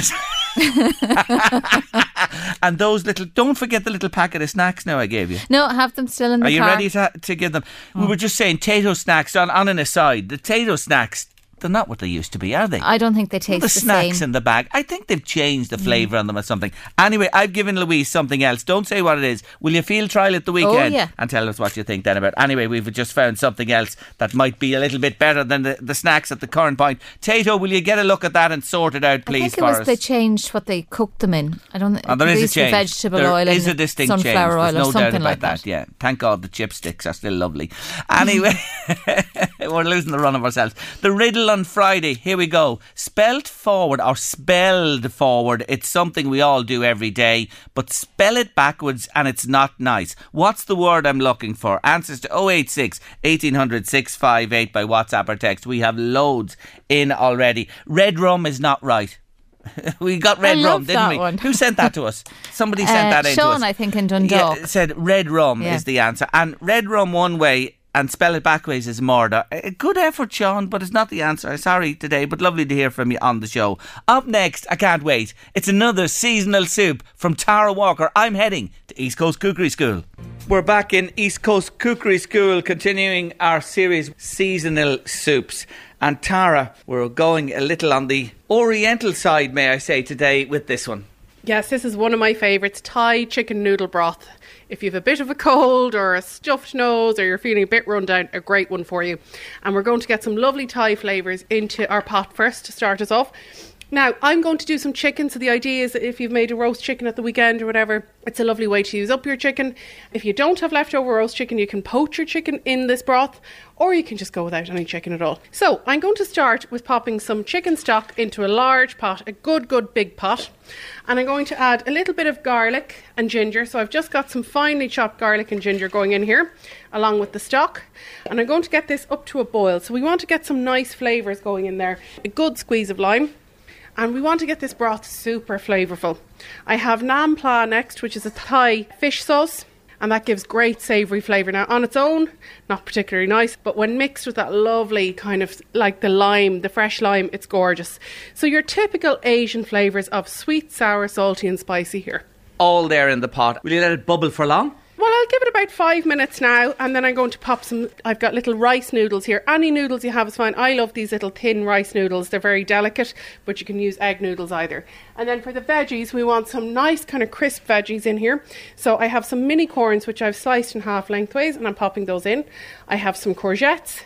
[laughs] [laughs] and those little. Don't forget the little packet of snacks. Now I gave you. No, I have them still in the Are you car. ready to, to give them? We were just saying, Tayto snacks on, on an aside. The Tayto snacks, they're not what they used to be, are they? I don't think they taste the the, snacks same. in the bag. I think they've changed the flavour on them or something. Anyway, I've given Louise something else. Don't say what it is. Will you field trial it the oh, weekend? Oh, yeah. And tell us what you think then about. Anyway, we've just found something else that might be a little bit better than the, the snacks at the current point. Tayto, will you get a look at that and sort it out, please? I think it was us? they changed what they cooked them in. I don't. Oh, there is a used to be change. vegetable There oil is and a distinct sunflower change. oil There's no or something doubt about like that. that. Yeah, thank God the chipsticks are still lovely. Anyway, [laughs] we're losing the run of ourselves. The riddle on Friday. Here we go. Spelt forward or spelled forward. It's something we all do every day, but spell it backwards and it's not nice. What's the word I'm looking for? Answers to 086 1800 658 by WhatsApp or text. We have loads in already. Red rum is not right. [laughs] we got red rum, didn't we? one. Who sent that to us? [laughs] Somebody sent Uh, that in to Sean. I think, in Dundalk. Yeah, said red rum Yeah. is the answer. And red rum one way and spell it backwards is murder. A good effort, Sean, but it's not the answer. Sorry today, but lovely to hear from you on the show. Up next, I can't wait. It's another seasonal soup from Tara Walker. I'm heading to East Coast Cookery School. We're back in East Coast Cookery School, continuing our series seasonal soups. And Tara, we're going a little on the oriental side, may I say, today with this one. Yes, this is one of my favourites Thai chicken noodle broth. If you have a bit of a cold or a stuffed nose or you're feeling a bit run down, a great one for you. And we're going to get some lovely Thai flavours into our pot first to start us off. Now, I'm going to do some chicken, so the idea is that if you've made a roast chicken at the weekend or whatever, it's a lovely way to use up your chicken. If you don't have leftover roast chicken, you can poach your chicken in this broth, or you can just go without any chicken at all. So, I'm going to start with popping some chicken stock into a large pot, a good, good big pot, and I'm going to add a little bit of garlic and ginger. So, I've just got some finely chopped garlic and ginger going in here, along with the stock, and I'm going to get this up to a boil. So, we want to get some nice flavours going in there, a good squeeze of lime. And we want to get this broth super flavourful. I have Nam Pla next, which is a Thai fish sauce, and that gives great savoury flavour. Now, on its own, not particularly nice, but when mixed with that lovely kind of like the lime, the fresh lime, it's gorgeous. So, your typical Asian flavours of sweet, sour, salty, and spicy here. All there in the pot. Will you let it bubble for long? Well, I'll give it about five minutes now, and then I'm going to pop some. I've got little rice noodles here. Any noodles you have is fine. I love these little thin rice noodles. They're very delicate, but you can use egg noodles either. And then for the veggies, we want some nice kind of crisp veggies in here. So I have some mini corns, which I've sliced in half lengthways, and I'm popping those in. I have some courgettes.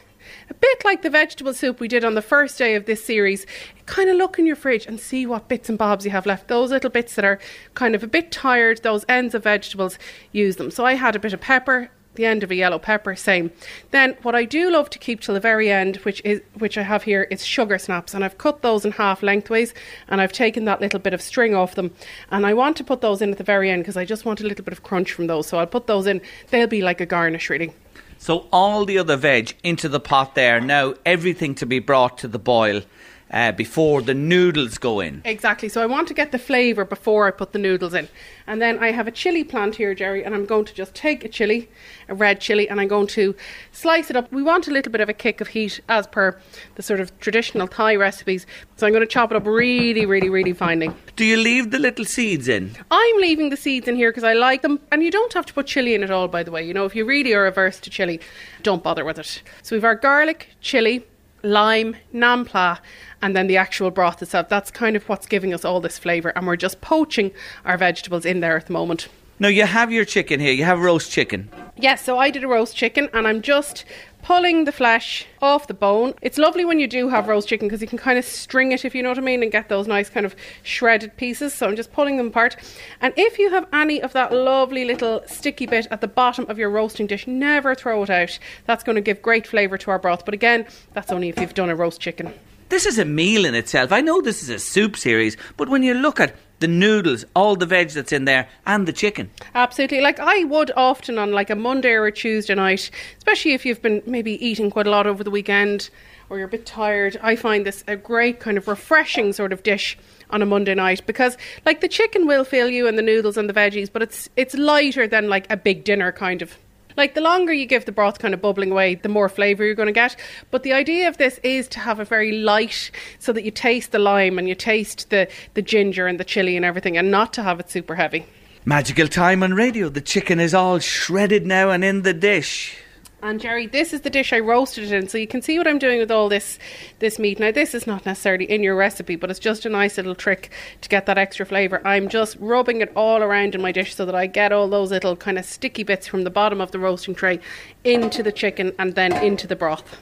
A bit like the vegetable soup we did on the first day of this series, kind of look in your fridge and see what bits and bobs you have left. Those little bits that are kind of a bit tired, those ends of vegetables, use them. So I had a bit of pepper, the end of a yellow pepper, same. Then what I do love to keep till the very end, which is which I have here, is sugar snaps, and I've cut those in half lengthways, and I've taken that little bit of string off them, and I want to put those in at the very end because I just want a little bit of crunch from those. So I'll put those in. They'll be like a garnish, really. So all the other veg into the pot there. Now everything to be brought to the boil uh, before the noodles go in. Exactly. So I want to get the flavour before I put the noodles in. And then I have a chili plant here, Jerry, and I'm going to just take a chili, a red chili, and I'm going to slice it up. We want a little bit of a kick of heat as per the sort of traditional Thai recipes. So I'm going to chop it up really, really, really finely. Do you leave the little seeds in? I'm leaving the seeds in here because I like them. And you don't have to put chili in at all, by the way. You know, if you really are averse to chili, don't bother with it. So we've our garlic, chili, lime, nampla, and then the actual broth itself. That's kind of what's giving us all this flavour. And we're just poaching our vegetables in there at the moment. Now you have your chicken here. You have roast chicken. Yes, so I did a roast chicken and I'm just pulling the flesh off the bone. It's lovely when you do have roast chicken because you can kind of string it, if you know what I mean, and get those nice kind of shredded pieces. So I'm just pulling them apart. And if you have any of that lovely little sticky bit at the bottom of your roasting dish, never throw it out. That's going to give great flavour to our broth. But again, that's only if you've done a roast chicken. This is a meal in itself. I know this is a soup series, but when you look at the noodles, all the veg that's in there, and the chicken. Absolutely. Like I would often on like a Monday or a Tuesday night, especially if you've been maybe eating quite a lot over the weekend or you're a bit tired, I find this a great kind of refreshing sort of dish on a Monday night because like the chicken will fill you and the noodles and the veggies, but it's it's lighter than like a big dinner kind of like the longer you give the broth kind of bubbling away, the more flavour you're going to get. But the idea of this is to have a very light, so that you taste the lime and you taste the the ginger and the chili and everything, and not to have it super heavy. Magical time on radio. The chicken is all shredded now and in the dish. And Jerry, this is the dish I roasted it in, so you can see what I'm doing with all this this meat. Now, this is not necessarily in your recipe, but it's just a nice little trick to get that extra flavour. I'm just rubbing it all around in my dish so that I get all those little kind of sticky bits from the bottom of the roasting tray into the chicken and then into the broth.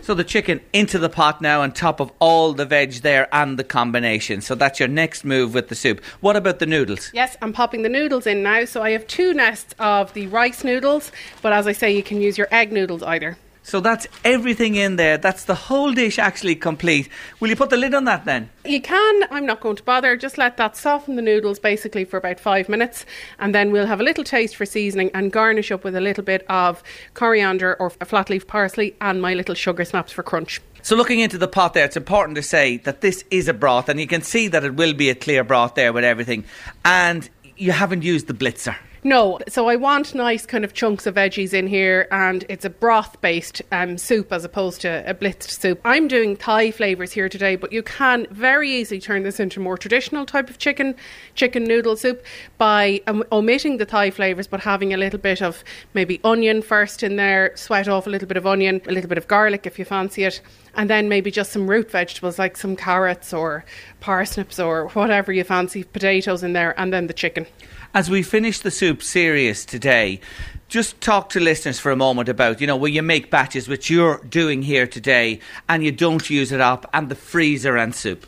So the chicken into the pot now on top of all the veg there and the combination. So that's your next move with the soup. What about the noodles? Yes, I'm popping the noodles in now. So I have two nests of the rice noodles, but as I say, you can use your egg noodles either. So that's everything in there. That's the whole dish actually complete. Will you put the lid on that then? You can. I'm not going to bother. Just let that soften the noodles basically for about five minutes, and then we'll have a little taste for seasoning and garnish up with a little bit of coriander or flat leaf parsley and my little sugar snaps for crunch. So looking into the pot there, it's important to say that this is a broth, and you can see that it will be a clear broth there with everything. And you haven't used the blitzer. No, so I want nice kind of chunks of veggies in here, and it's a broth based um, soup as opposed to a blitzed soup. I'm doing Thai flavours here today, but you can very easily turn this into more traditional type of chicken chicken noodle soup by um, omitting the Thai flavours but having a little bit of maybe onion first in there, sweat off a little bit of onion, a little bit of garlic if you fancy it, and then maybe just some root vegetables like some carrots or parsnips or whatever you fancy, potatoes in there, and then the chicken. As we finish the soup series today, just talk to listeners for a moment about, you know, when you make batches, which you're doing here today, and you don't use it up, and the freezer and soup.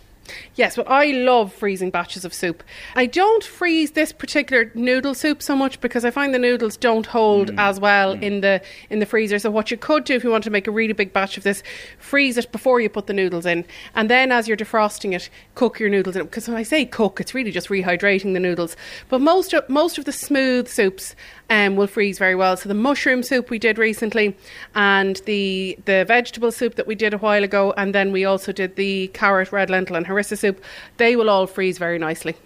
Yes, well, I love freezing batches of soup. I don't freeze this particular noodle soup so much because I find the noodles don't hold Mm. as well in the in the freezer. So what you could do if you want to make a really big batch of this, freeze it before you put the noodles in, and then as you're defrosting it, cook your noodles in. Because when I say cook, it's really just rehydrating the noodles. But most of most of the smooth soups um, will freeze very well. So the mushroom soup we did recently, and the the vegetable soup that we did a while ago, and then we also did the carrot, red lentil, and harissa soup. They will all freeze very nicely.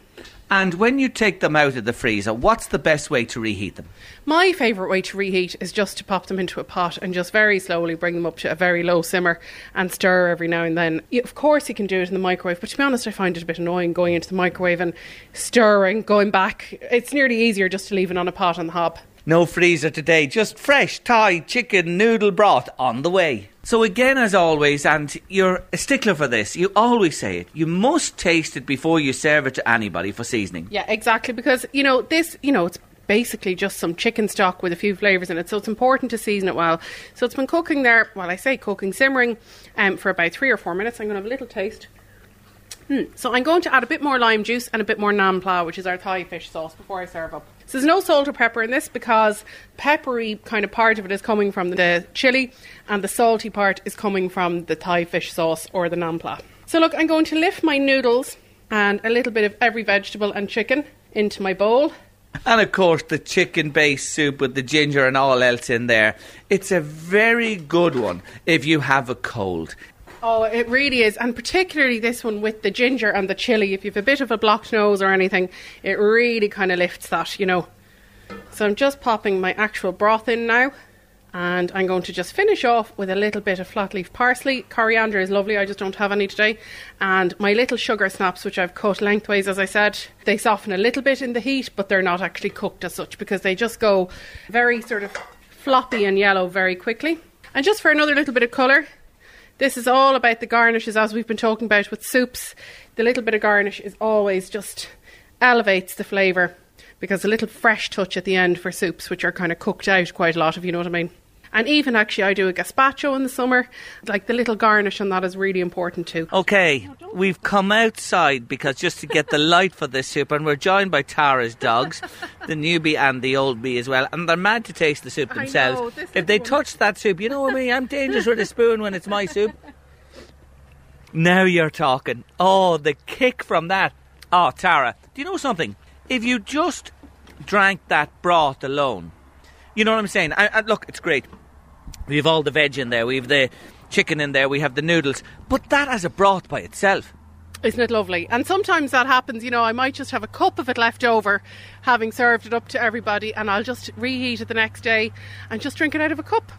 And when you take them out of the freezer, what's the best way to reheat them? My favourite way to reheat is just to pop them into a pot and just very slowly bring them up to a very low simmer and stir every now and then. Of course, you can do it in the microwave, but to be honest, I find it a bit annoying going into the microwave and stirring, going back. It's nearly easier just to leave it on a pot on the hob. No freezer today, just fresh Thai chicken noodle broth on the way. So again, as always, and you're a stickler for this, you always say it, you must taste it before you serve it to anybody for seasoning. Yeah, exactly. Because, you know, this, you know, it's basically just some chicken stock with a few flavours in it. So it's important to season it well. So it's been cooking there, well, I say cooking, simmering um, for about three or four minutes. I'm going to have a little taste. Hmm. So I'm going to add a bit more lime juice and a bit more nam pla, which is our Thai fish sauce, before I serve up. So there's no salt or pepper in this because peppery kind of part of it is coming from the chili, and the salty part is coming from the Thai fish sauce or the nam pla. So look, I'm going to lift my noodles and a little bit of every vegetable and chicken into my bowl. And of course, the chicken based soup with the ginger and all else in there. It's a very good one if you have a cold. Oh, it really is. And particularly this one with the ginger and the chili. If you've a bit of a blocked nose or anything, it really kind of lifts that, you know. So I'm just popping my actual broth in now. And I'm going to just finish off with a little bit of flat leaf parsley. Coriander is lovely, I just don't have any today. And my little sugar snaps, which I've cut lengthways, as I said, they soften a little bit in the heat, but they're not actually cooked as such because they just go very sort of floppy and yellow very quickly. And just for another little bit of colour, this is all about the garnishes, as we've been talking about with soups. The little bit of garnish is always just elevates the flavour. because a little fresh touch at the end for soups, which are kind of cooked out quite a lot, if you know what I mean. And even actually, I do a gazpacho in the summer. Like the little garnish on that is really important too. Okay, we've come outside because just to get the light for this soup, and we're joined by Tara's dogs, the newbie and the old bee as well, and they're mad to taste the soup themselves. know, if they one- touch that soup, you know me, I'm dangerous with a spoon when it's my soup. Now you're talking. Oh, the kick from that. Oh, Tara, do you know something? If you just drank that broth alone, you know what I'm saying? I, I, look, it's great. We have all the veg in there. We have the chicken in there. We have the noodles. But that as a broth by itself. Isn't it lovely? And sometimes that happens, you know, I might just have a cup of it left over, having served it up to everybody, and I'll just reheat it the next day and just drink it out of a cup.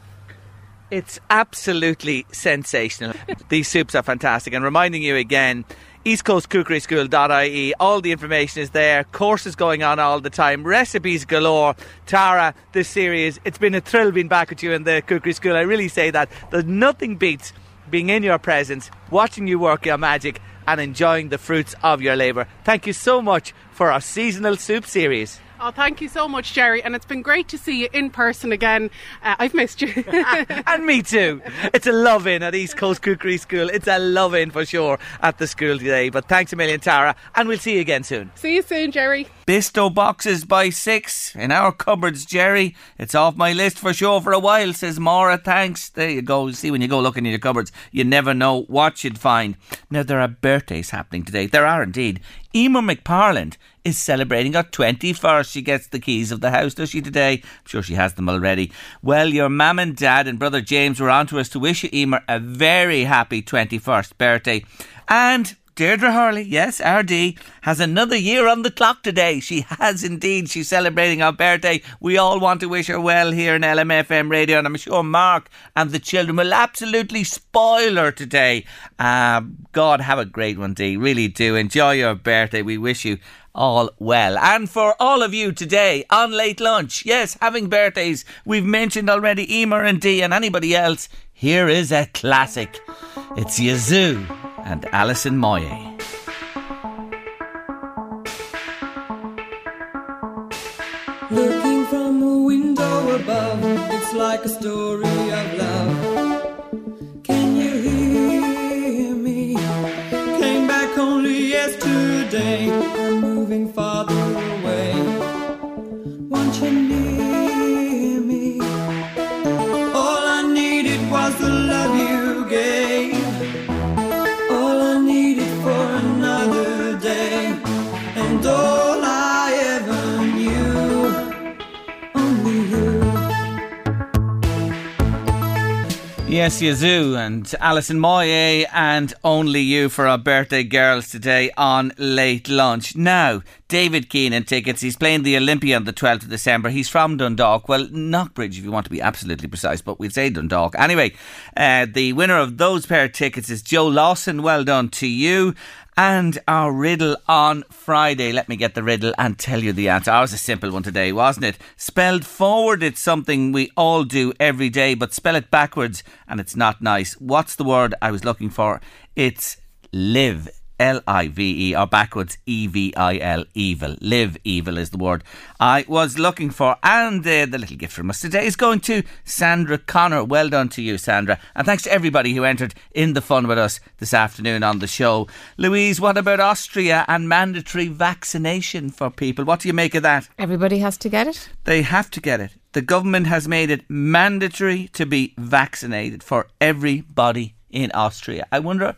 It's absolutely sensational. These soups are fantastic. And reminding you again, eastcoastcookeryschool.ie, all the information is there. Courses going on all the time. Recipes galore. Tara, this series, it's been a thrill being back with you in the cookery school. I really say that. There's nothing beats being in your presence, watching you work your magic, and enjoying the fruits of your labour. Thank you so much for our seasonal soup series. Oh, thank you so much, Jerry, and it's been great to see you in person again. Uh, I've missed you. [laughs] and me too. It's a love in at East Coast Cookery School. It's a love in for sure at the school today. But thanks a million, Tara, and we'll see you again soon. see you soon, Jerry. Bisto boxes by six in our cupboards, Jerry. It's off my list for sure for a while, says Maura. Thanks. There you go. See, when you go looking in your cupboards, you never know what you'd find. Now, there are birthdays happening today. There are indeed. Emer McParland is celebrating her 21st. She gets the keys of the house, does she, today? I'm sure she has them already. Well, your mum and dad and brother James were on to us to wish you, Emer, a very happy 21st birthday. And Deirdre Hurley, yes, RD, has another year on the clock today. She has indeed. She's celebrating her birthday. We all want to wish her well here in LMFM Radio, and I'm sure Mark and the children will absolutely spoil her today. Uh, God, have a great one, Dee. Really do. Enjoy your birthday. We wish you all well. And for all of you today on late lunch, yes, having birthdays, we've mentioned already Emer and Dee and anybody else. Here is a classic. It's Yazoo and Alison Moyet. Looking from a window above, it's like a story Yes, Yazoo and Alison Moyet and Only You for our birthday girls today on Late Lunch. Now, David Keenan tickets. He's playing the Olympia on the 12th of December. He's from Dundalk. Well, Knockbridge, if you want to be absolutely precise, but we'd say Dundalk. Anyway, uh, the winner of those pair of tickets is Joe Lawson. Well done to you. And our riddle on Friday. Let me get the riddle and tell you the answer. Ours was a simple one today, wasn't it? Spelled forward, it's something we all do every day, but spell it backwards and it's not nice. What's the word I was looking for? It's live. L I V E, or backwards E V I L, evil. Live evil is the word I was looking for. And uh, the little gift from us today is going to Sandra Connor. Well done to you, Sandra. And thanks to everybody who entered in the fun with us this afternoon on the show. Louise, what about Austria and mandatory vaccination for people? What do you make of that? Everybody has to get it. They have to get it. The government has made it mandatory to be vaccinated for everybody in Austria. I wonder,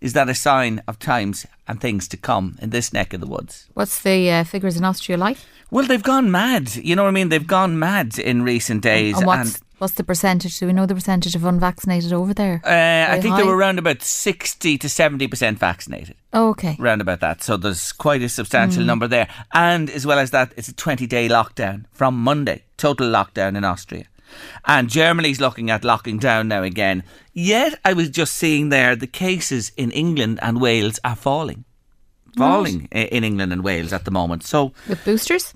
is that a sign of times and things to come in this neck of the woods? What's the uh, figures in Austria like? Well, they've gone mad. You know what I mean? They've gone mad in recent days. And what's what's the percentage? Do we know the percentage of unvaccinated over there? uh, I think high? they were around about 60 to 70% vaccinated. Oh, okay. Round about that. So there's quite a substantial Mm. number there. And as well as that, it's a 20 day lockdown from Monday. Total lockdown in Austria. And Germany's looking at locking down now again. Yet, I was just seeing there the cases in England and Wales are falling. Falling i- in England and Wales at the moment. So With boosters?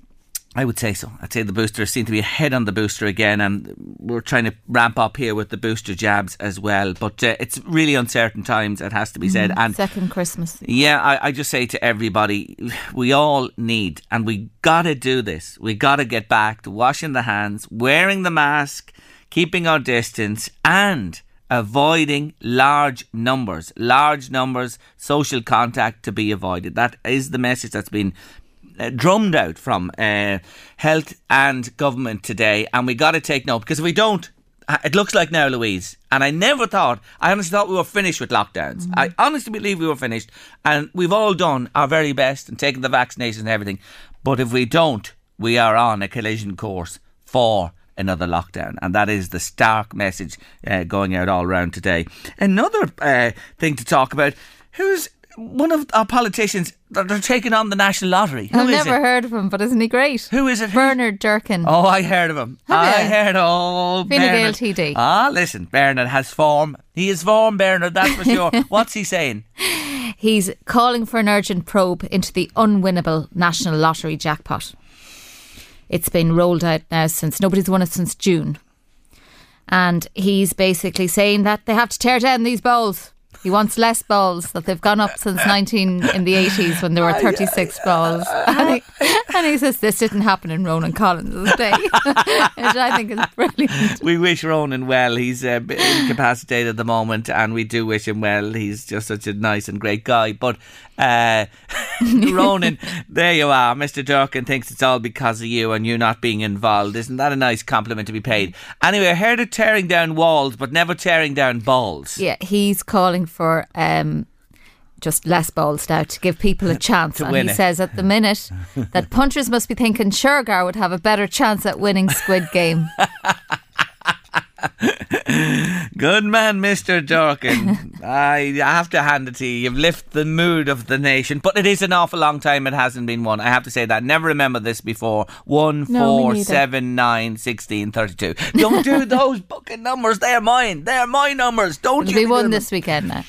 I would say so. I'd say the boosters seem to be ahead on the booster again, and we're trying to ramp up here with the booster jabs as well. But uh, it's really uncertain times, it has to be said. And Second Christmas. yeah, I, I just say to everybody, we all need, and we gotta do this. We gotta get back to washing the hands, wearing the mask, keeping our distance, and avoiding large numbers. Large numbers, social contact to be avoided. That is the message that's been uh, drummed out from uh, health and government today, and we got to take note because if we don't, uh, it looks like now, Louise. And I never thought, I honestly thought we were finished with lockdowns. I honestly believe we were finished, and we've all done our very best and taken the vaccinations and everything. But if we don't, we are on a collision course for another lockdown, and that is the stark message uh, going out all around today. Another uh, thing to talk about: who's one of our politicians that are taking on the national lottery? Who I've never it? heard of him, but isn't he great? Who is it? Bernard Durkan. Oh, I heard of him. Have I you? heard. Oh, Fine Gael. TD. Ah, listen, Bernard has form. He is form, Bernard. That's for sure. [laughs] What's he saying? He's calling for an urgent probe into the unwinnable national lottery jackpot. It's been rolled out now since nobody's won it since June. And he's basically saying that they have to tear down these balls. He wants less balls, that they've gone up since [laughs] 19 in the 80s when there were 36 balls. And he, [laughs] and he says this didn't happen in Ronan Collins' day, [laughs] which I think is brilliant. We wish Ronan well. He's uh, incapacitated at the moment, and we do wish him well. He's just such a nice and great guy. But uh, [laughs] Ronan, there you are. Mr. Durkan thinks it's all because of you and you not being involved. Isn't that a nice compliment to be paid? Anyway, I heard of tearing down walls, but never tearing down balls. Yeah, he's calling for um, just less balls now to give people a [laughs] chance. And he it. says at the minute [laughs] that punchers must be thinking Shergar would have a better chance at winning Squid Game. [laughs] Good man, Mr. Durkan. [laughs] I, I have to hand it to you. You've lifted the mood of the nation, but it is an awful long time it hasn't been won. I have to say that. Never remember this before. One, No, me four, neither. seven, nine, sixteen, thirty-two. Don't do [laughs] those fucking numbers. They're mine. They're my numbers. Don't It'll you be won this weekend now.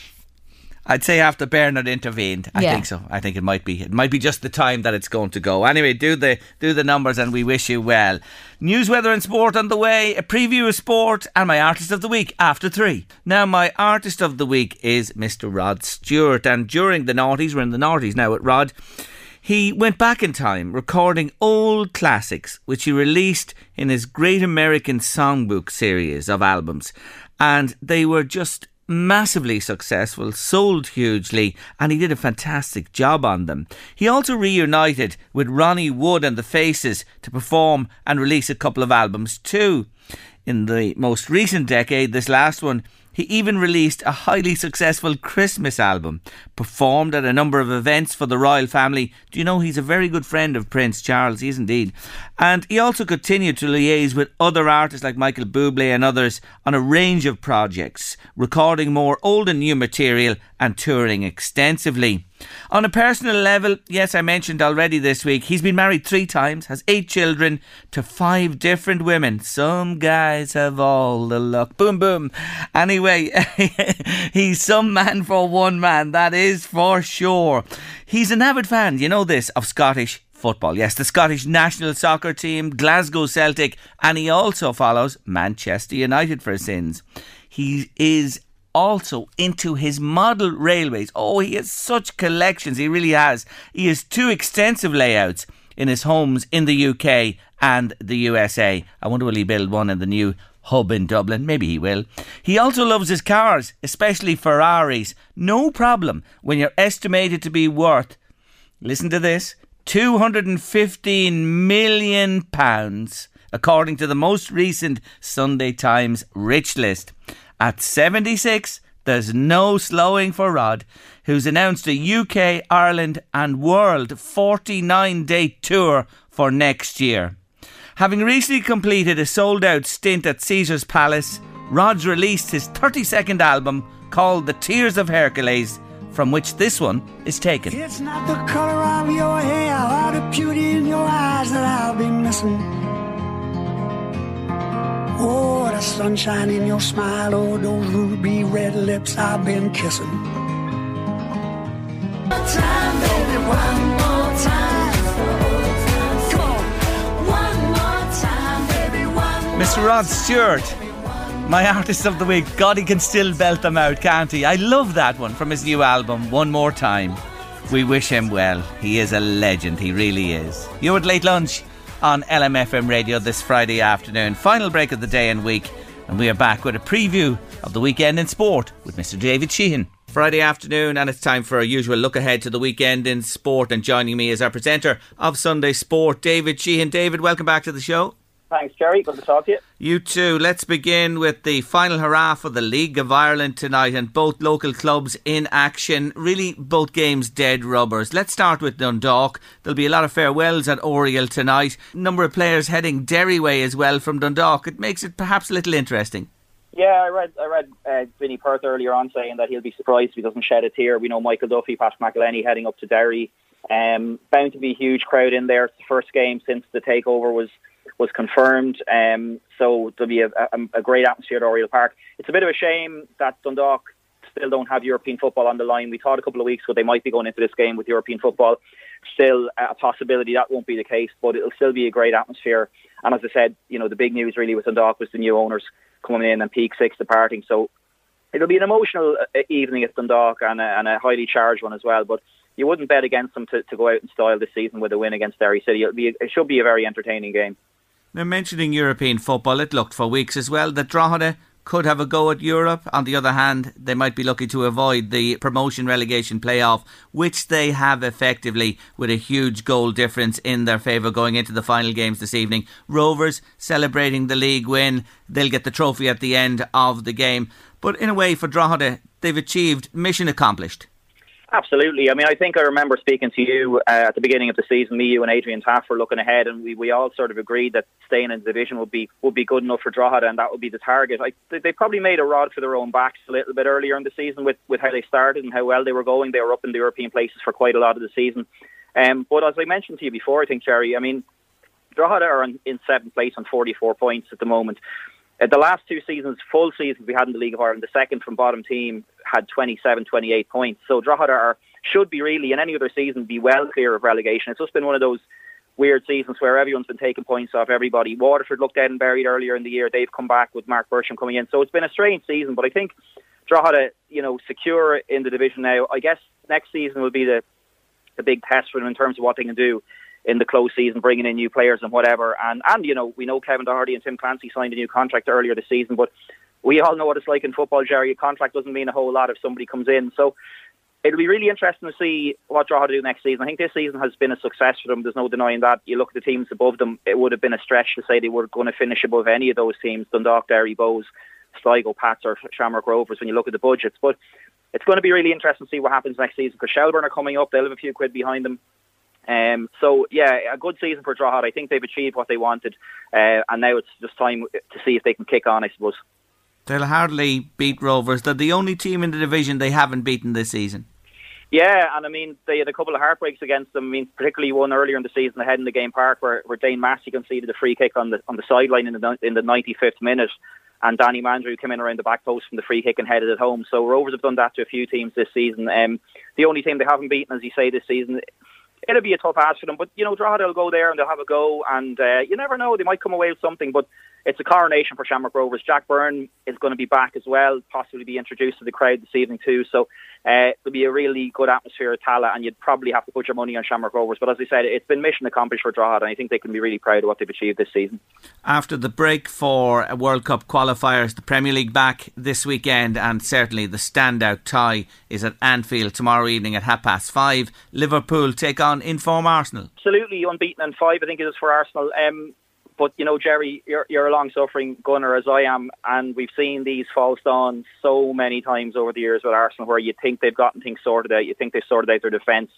I'd say after Bernard intervened. I Yeah. think so. I think it might be. It might be just the time that it's going to go. Anyway, do the do the numbers, and we wish you well. News, weather, and sport on the way. A preview of sport, and my artist of the week after three. Now, my artist of the week is Mr. Rod Stewart, and during the noughties, we're in the noughties now at Rod. He went back in time, recording old classics, which he released in his Great American Songbook series of albums. And they were just massively successful, sold hugely, and he did a fantastic job on them. He also reunited with Ronnie Wood and the Faces to perform and release a couple of albums too. In the most recent decade, this last one, he even released a highly successful Christmas album, performed at a number of events for the royal family. Do you know he's a very good friend of Prince Charles? He is indeed. And he also continued to liaise with other artists like Michael Bublé and others on a range of projects, recording more old and new material and touring extensively. On a personal level, yes, I mentioned already this week, he's been married three times, has eight children to five different women. Some guys have all the luck. Boom, boom. Anyway, [laughs] he's some man for one man, that is for sure. He's an avid fan, you know this, of Scottish football. Yes, the Scottish national soccer team, Glasgow Celtic, and he also follows Manchester United for his sins. He is also into his model railways. Oh, he has such collections. He really has. He has two extensive layouts in his homes in the UK and the USA. I wonder will he build one in the new hub in Dublin? Maybe he will. He also loves his cars, especially Ferraris. No problem when you're estimated to be worth listen to this 215 million pounds according to the most recent Sunday Times rich list. At 76 there's no slowing for Rod who's announced a UK Ireland and world 49 day tour for next year. Having recently completed a sold out stint at Caesar's Palace Rod's released his 32nd album called The Tears of Hercules from which this one is taken It's not the color of your hair or the beauty in your eyes that I'll be missing. Oh, the sunshine in your smile, oh, those ruby red lips I've been kissing. Time, baby, one more time. Come on. Mr. Rod Stewart, my artist of the week. God, he can still belt them out, can't he? I love that one from his new album, One More Time. We wish him well. He is a legend, he really is. You're at late lunch on LMFM radio this Friday afternoon. Final break of the day and week, and we are back with a preview of the weekend in sport with Mr. David Sheehan. Friday afternoon, and it's time for our usual look ahead to the weekend in sport. And joining me is our presenter of Sunday Sport, David Sheehan. David, welcome back to the show. Thanks, Jerry. Good to talk to you. You too. Let's begin with the final hurrah for the League of Ireland tonight and both local clubs in action. Really, both games dead rubbers. Let's start with Dundalk. There'll be a lot of farewells at Oriel tonight. Number of players heading Derry way as well from Dundalk. It makes it perhaps a little interesting. Yeah, I read I read uh, Vinny Perth earlier on saying that he'll be surprised if he doesn't shed a tear. We know Michael Duffy, Pat McEleney heading up to Derry. Um, bound to be a huge crowd in there. It's the first game since the takeover was was confirmed. Um, so there'll be a, a, a, great atmosphere at Oriel Park. It's a bit of a shame that Dundalk still don't have European football on the line. We thought a couple of weeks ago they might be going into this game with European football. Still a possibility that won't be the case, but it'll still be a great atmosphere. And as I said, you know, the big news really with Dundalk was the new owners coming in and Peak Six departing. So it'll be an emotional uh, evening at Dundalk and a, and a highly charged one as well. But you wouldn't bet against them to, to go out in style this season with a win against Derry City. Be, it should be a very entertaining game. Now, mentioning European football, it looked for weeks as well that Drogheda could have a go at Europe. On the other hand, they might be lucky to avoid the promotion relegation playoff, which they have effectively with a huge goal difference in their favour going into the final games this evening. Rovers celebrating the league win. They'll get the trophy at the end of the game. But in a way, for Drogheda, they've achieved mission accomplished. Absolutely. I mean, I think I remember speaking to you uh, at the beginning of the season. Me, you, and Adrian Taff were looking ahead, and we, we all sort of agreed that staying in the division would be would be good enough for Drogheda, and that would be the target. I, they probably made a rod for their own backs a little bit earlier in the season with, with how they started and how well they were going. They were up in the European places for quite a lot of the season. Um, but as I mentioned to you before, I think Jerry, I mean, Drogheda are in, in seventh place on 44 points at the moment. Uh, the last two seasons, full seasons we had in the League of Ireland, the second from bottom team had 27, 28 points. So Drogheda are, should be really, in any other season, be well clear of relegation. It's just been one of those weird seasons where everyone's been taking points off everybody. Waterford looked dead and buried earlier in the year. They've come back with Marc Bircham coming in. So it's been a strange season, but I think Drogheda, you know, secure in the division now. I guess next season will be the, the big test for them in terms of what they can do in the close season, bringing in new players and whatever. And and you know, we know Kevin Doherty and Tim Clancy signed a new contract earlier this season, but we all know what it's like in football, Jerry. A contract doesn't mean a whole lot if somebody comes in. So it'll be really interesting to see what Drogheda do next season. I think this season has been a success for them. There's no denying that. You look at the teams above them, it would have been a stretch to say they were going to finish above any of those teams, Dundalk, Derry, Bohs, Sligo, Pats or Shamrock Rovers when you look at the budgets. But it's going to be really interesting to see what happens next season because Shelbourne are coming up. They'll have a few quid behind them. Um, so yeah, a good season for Drogheda. I think they've achieved what they wanted, uh, and now it's just time to see if they can kick on. I suppose they'll hardly beat Rovers. They're the only team in the division they haven't beaten this season. Yeah, and I mean they had a couple of heartbreaks against them. I mean, particularly one earlier in the season ahead in the game park where, where Dane Massey conceded a free kick on the on the sideline in the in the 95th minute, and Danny Mandroiu came in around the back post from the free kick and headed it home. So Rovers have done that to a few teams this season. Um, the only team they haven't beaten, as you say, this season it'll be a tough ask for them. But you know, Drogheda will go there and they'll have a go, and uh, you never know, they might come away with something. But it's a coronation for Shamrock Rovers. Jack Byrne is going to be back as well, possibly be introduced to the crowd this evening too. So uh, it'll be a really good atmosphere at Tallaght, and you'd probably have to put your money on Shamrock Rovers. But as I said, it's been mission accomplished for Drogheda, and I think they can be really proud of what they've achieved this season. After the break for World Cup qualifiers, the Premier League back this weekend, and certainly the standout tie is at Anfield tomorrow evening at half past five. Liverpool take on inform Arsenal. Absolutely unbeaten and five, I think it is for Arsenal. Um, but you know, Jerry, you're you're a long-suffering gunner as I am, and we've seen these false dawns so many times over the years with Arsenal, where you think they've gotten things sorted out, you think they've sorted out their defence,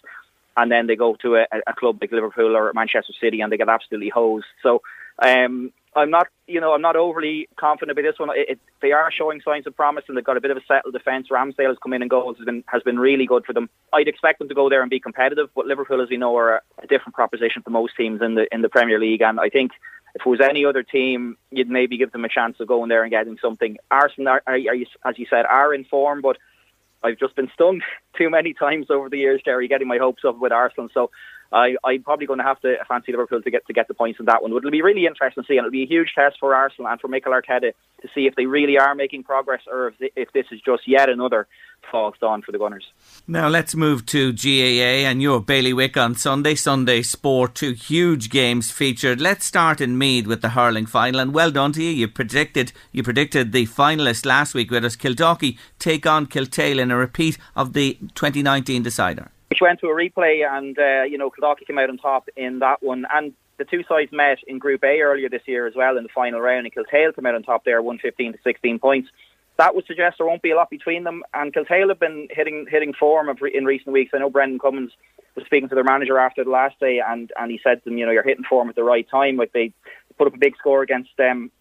and then they go to a, a club like Liverpool or Manchester City and they get absolutely hosed. So. Um, I'm not, you know, I'm not overly confident about this one. It, it, they are showing signs of promise, and they've got a bit of a settled defence. Ramsdale has come in and goals has been has been really good for them. I'd expect them to go there and be competitive, but Liverpool, as we know, are a, a different proposition for most teams in the in the Premier League, and I think if it was any other team, you'd maybe give them a chance of going there and getting something. Arsenal, are, are, are, as you said, are in form, but I've just been stung [laughs] too many times over the years, Jerry, getting my hopes up with Arsenal. So I, I'm probably going to have to fancy Liverpool to get to get the points in that one. But it'll be really interesting to see, and it'll be a huge test for Arsenal and for Mikel Arteta to see if they really are making progress or if, if this is just yet another false dawn for the Gunners. Now let's move to GAA and your bailiwick on Sunday. Sunday Sport, two huge games featured. Let's start in Meath with the hurling final, and well done to you. You predicted you predicted the finalists last week with us. Kildalkey take on Kiltale in a repeat of the 2019 decider. Which went to a replay, and uh, you know Kildalkey came out on top in that one, and the two sides met in Group A earlier this year as well in the final round, and Kiltale came out on top there, 115 to 16 points that would suggest there won't be a lot between them. And Kiltale have been hitting hitting form in recent weeks. I know Brendan Cummins was speaking to their manager after the last day, and, and he said to them, you know, you're hitting form at the right time. Like they put up a big score against them.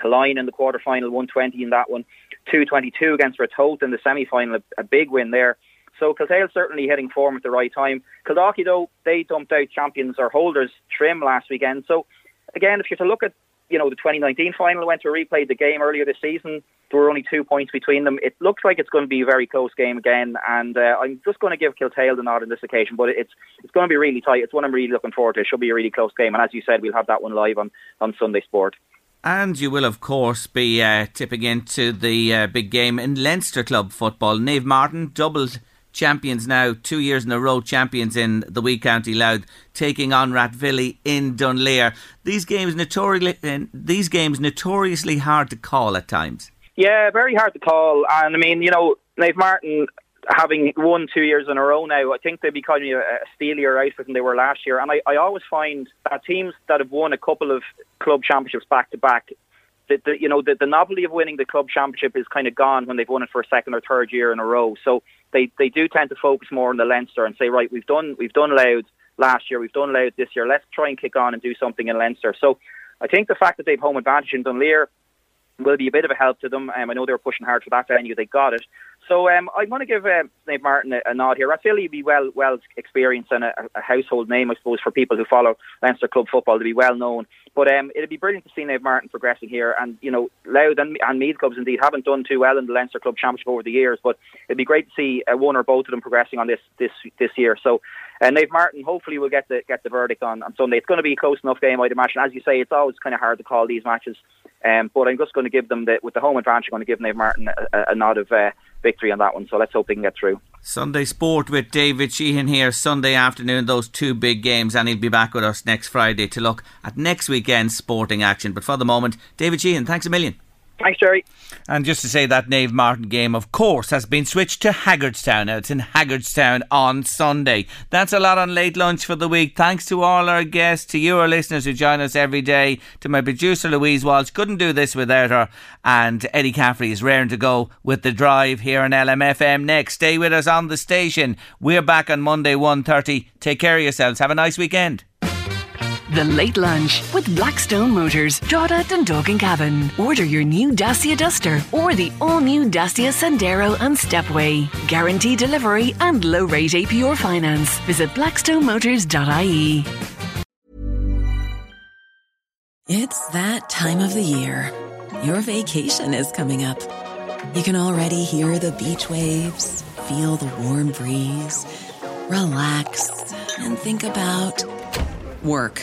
Killeen in the quarter final, 120 in that one, 222 against Ratoath in the semi final, a, a big win there. So Kiltale certainly hitting form at the right time. Kildalkey, though, they dumped out champions or holders Trim last weekend. So again, if you're to look at you know the 2019 final, went to replay the game earlier this season. There were only two points between them. It looks like it's going to be a very close game again, and uh, I'm just going to give Kiltale the nod on this occasion. But it's it's going to be really tight. It's one I'm really looking forward to. It should be a really close game, and as you said, we'll have that one live on on Sunday Sport. And you will, of course, be uh, tipping into the uh, big game in Leinster Club football. Naomh Martin doubled champions now, two years in a row, champions in the Wee County Louth, taking on Rathvilly in Dunleer. These games notoriously, uh, these games notoriously hard to call at times. Yeah, very hard to call. And I mean, you know, Naomh Máirtín having won two years in a row now, I think they'll be kind of a steelier outfit than they were last year. And I, I always find that teams that have won a couple of club championships back to back, the, the, you know, the, the novelty of winning the club championship is kind of gone when they've won it for a second or third year in a row. So they, they do tend to focus more on the Leinster and say, right, we've done we've done Louth last year, we've done Louth this year. Let's try and kick on and do something in Leinster. So I think the fact that they've home advantage in Dunleer will be a bit of a help to them. Um, I know they were pushing hard for that venue; they got it. So um, I want to give uh, Naomh Máirtín a, a nod here. I feel he'd be well well experienced and a, a, household name, I suppose, for people who follow Leinster club football to be well known. But um, it'd be brilliant to see Naomh Máirtín progressing here. And you know, Louth and, and Meath clubs indeed haven't done too well in the Leinster club championship over the years. But it'd be great to see uh, one or both of them progressing on this this this year. So uh, Naomh Máirtín hopefully will get the get the verdict on, on Sunday. It's going to be a close enough game, I'd imagine. As you say, it's always kind of hard to call these matches. Um, but I'm just going to give them the with the home advantage. I'm going to give Naomh Máirtín a, a, a nod of uh, victory on that one. So let's hope they can get through. Sunday Sport with David Sheehan here Sunday afternoon, those two big games, and he'll be back with us next Friday to look at next weekend's sporting action. But for the moment, David Sheehan, thanks a million. Thanks, Jerry. And just to say that Naomh Máirtín game, of course, has been switched to Haggardstown. Now it's in Haggardstown on Sunday. That's a lot on late lunch for the week. Thanks to all our guests, to you, our listeners who join us every day, to my producer Louise Walsh. Couldn't do this without her. And Eddie Caffrey is raring to go with the drive here on LMFM next. Stay with us on the station. We're back on Monday 1.30. Take care of yourselves. Have a nice weekend. The Late Lunch with Blackstone Motors, Drogheda, Dundalk and Cavan. Order your new Dacia Duster or the all-new Dacia Sandero and Stepway. Guaranteed delivery and low rate APR finance. Visit blackstonemotors.ie. It's that time of the year. Your vacation is coming up. You can already hear the beach waves, feel the warm breeze, relax, and think about work.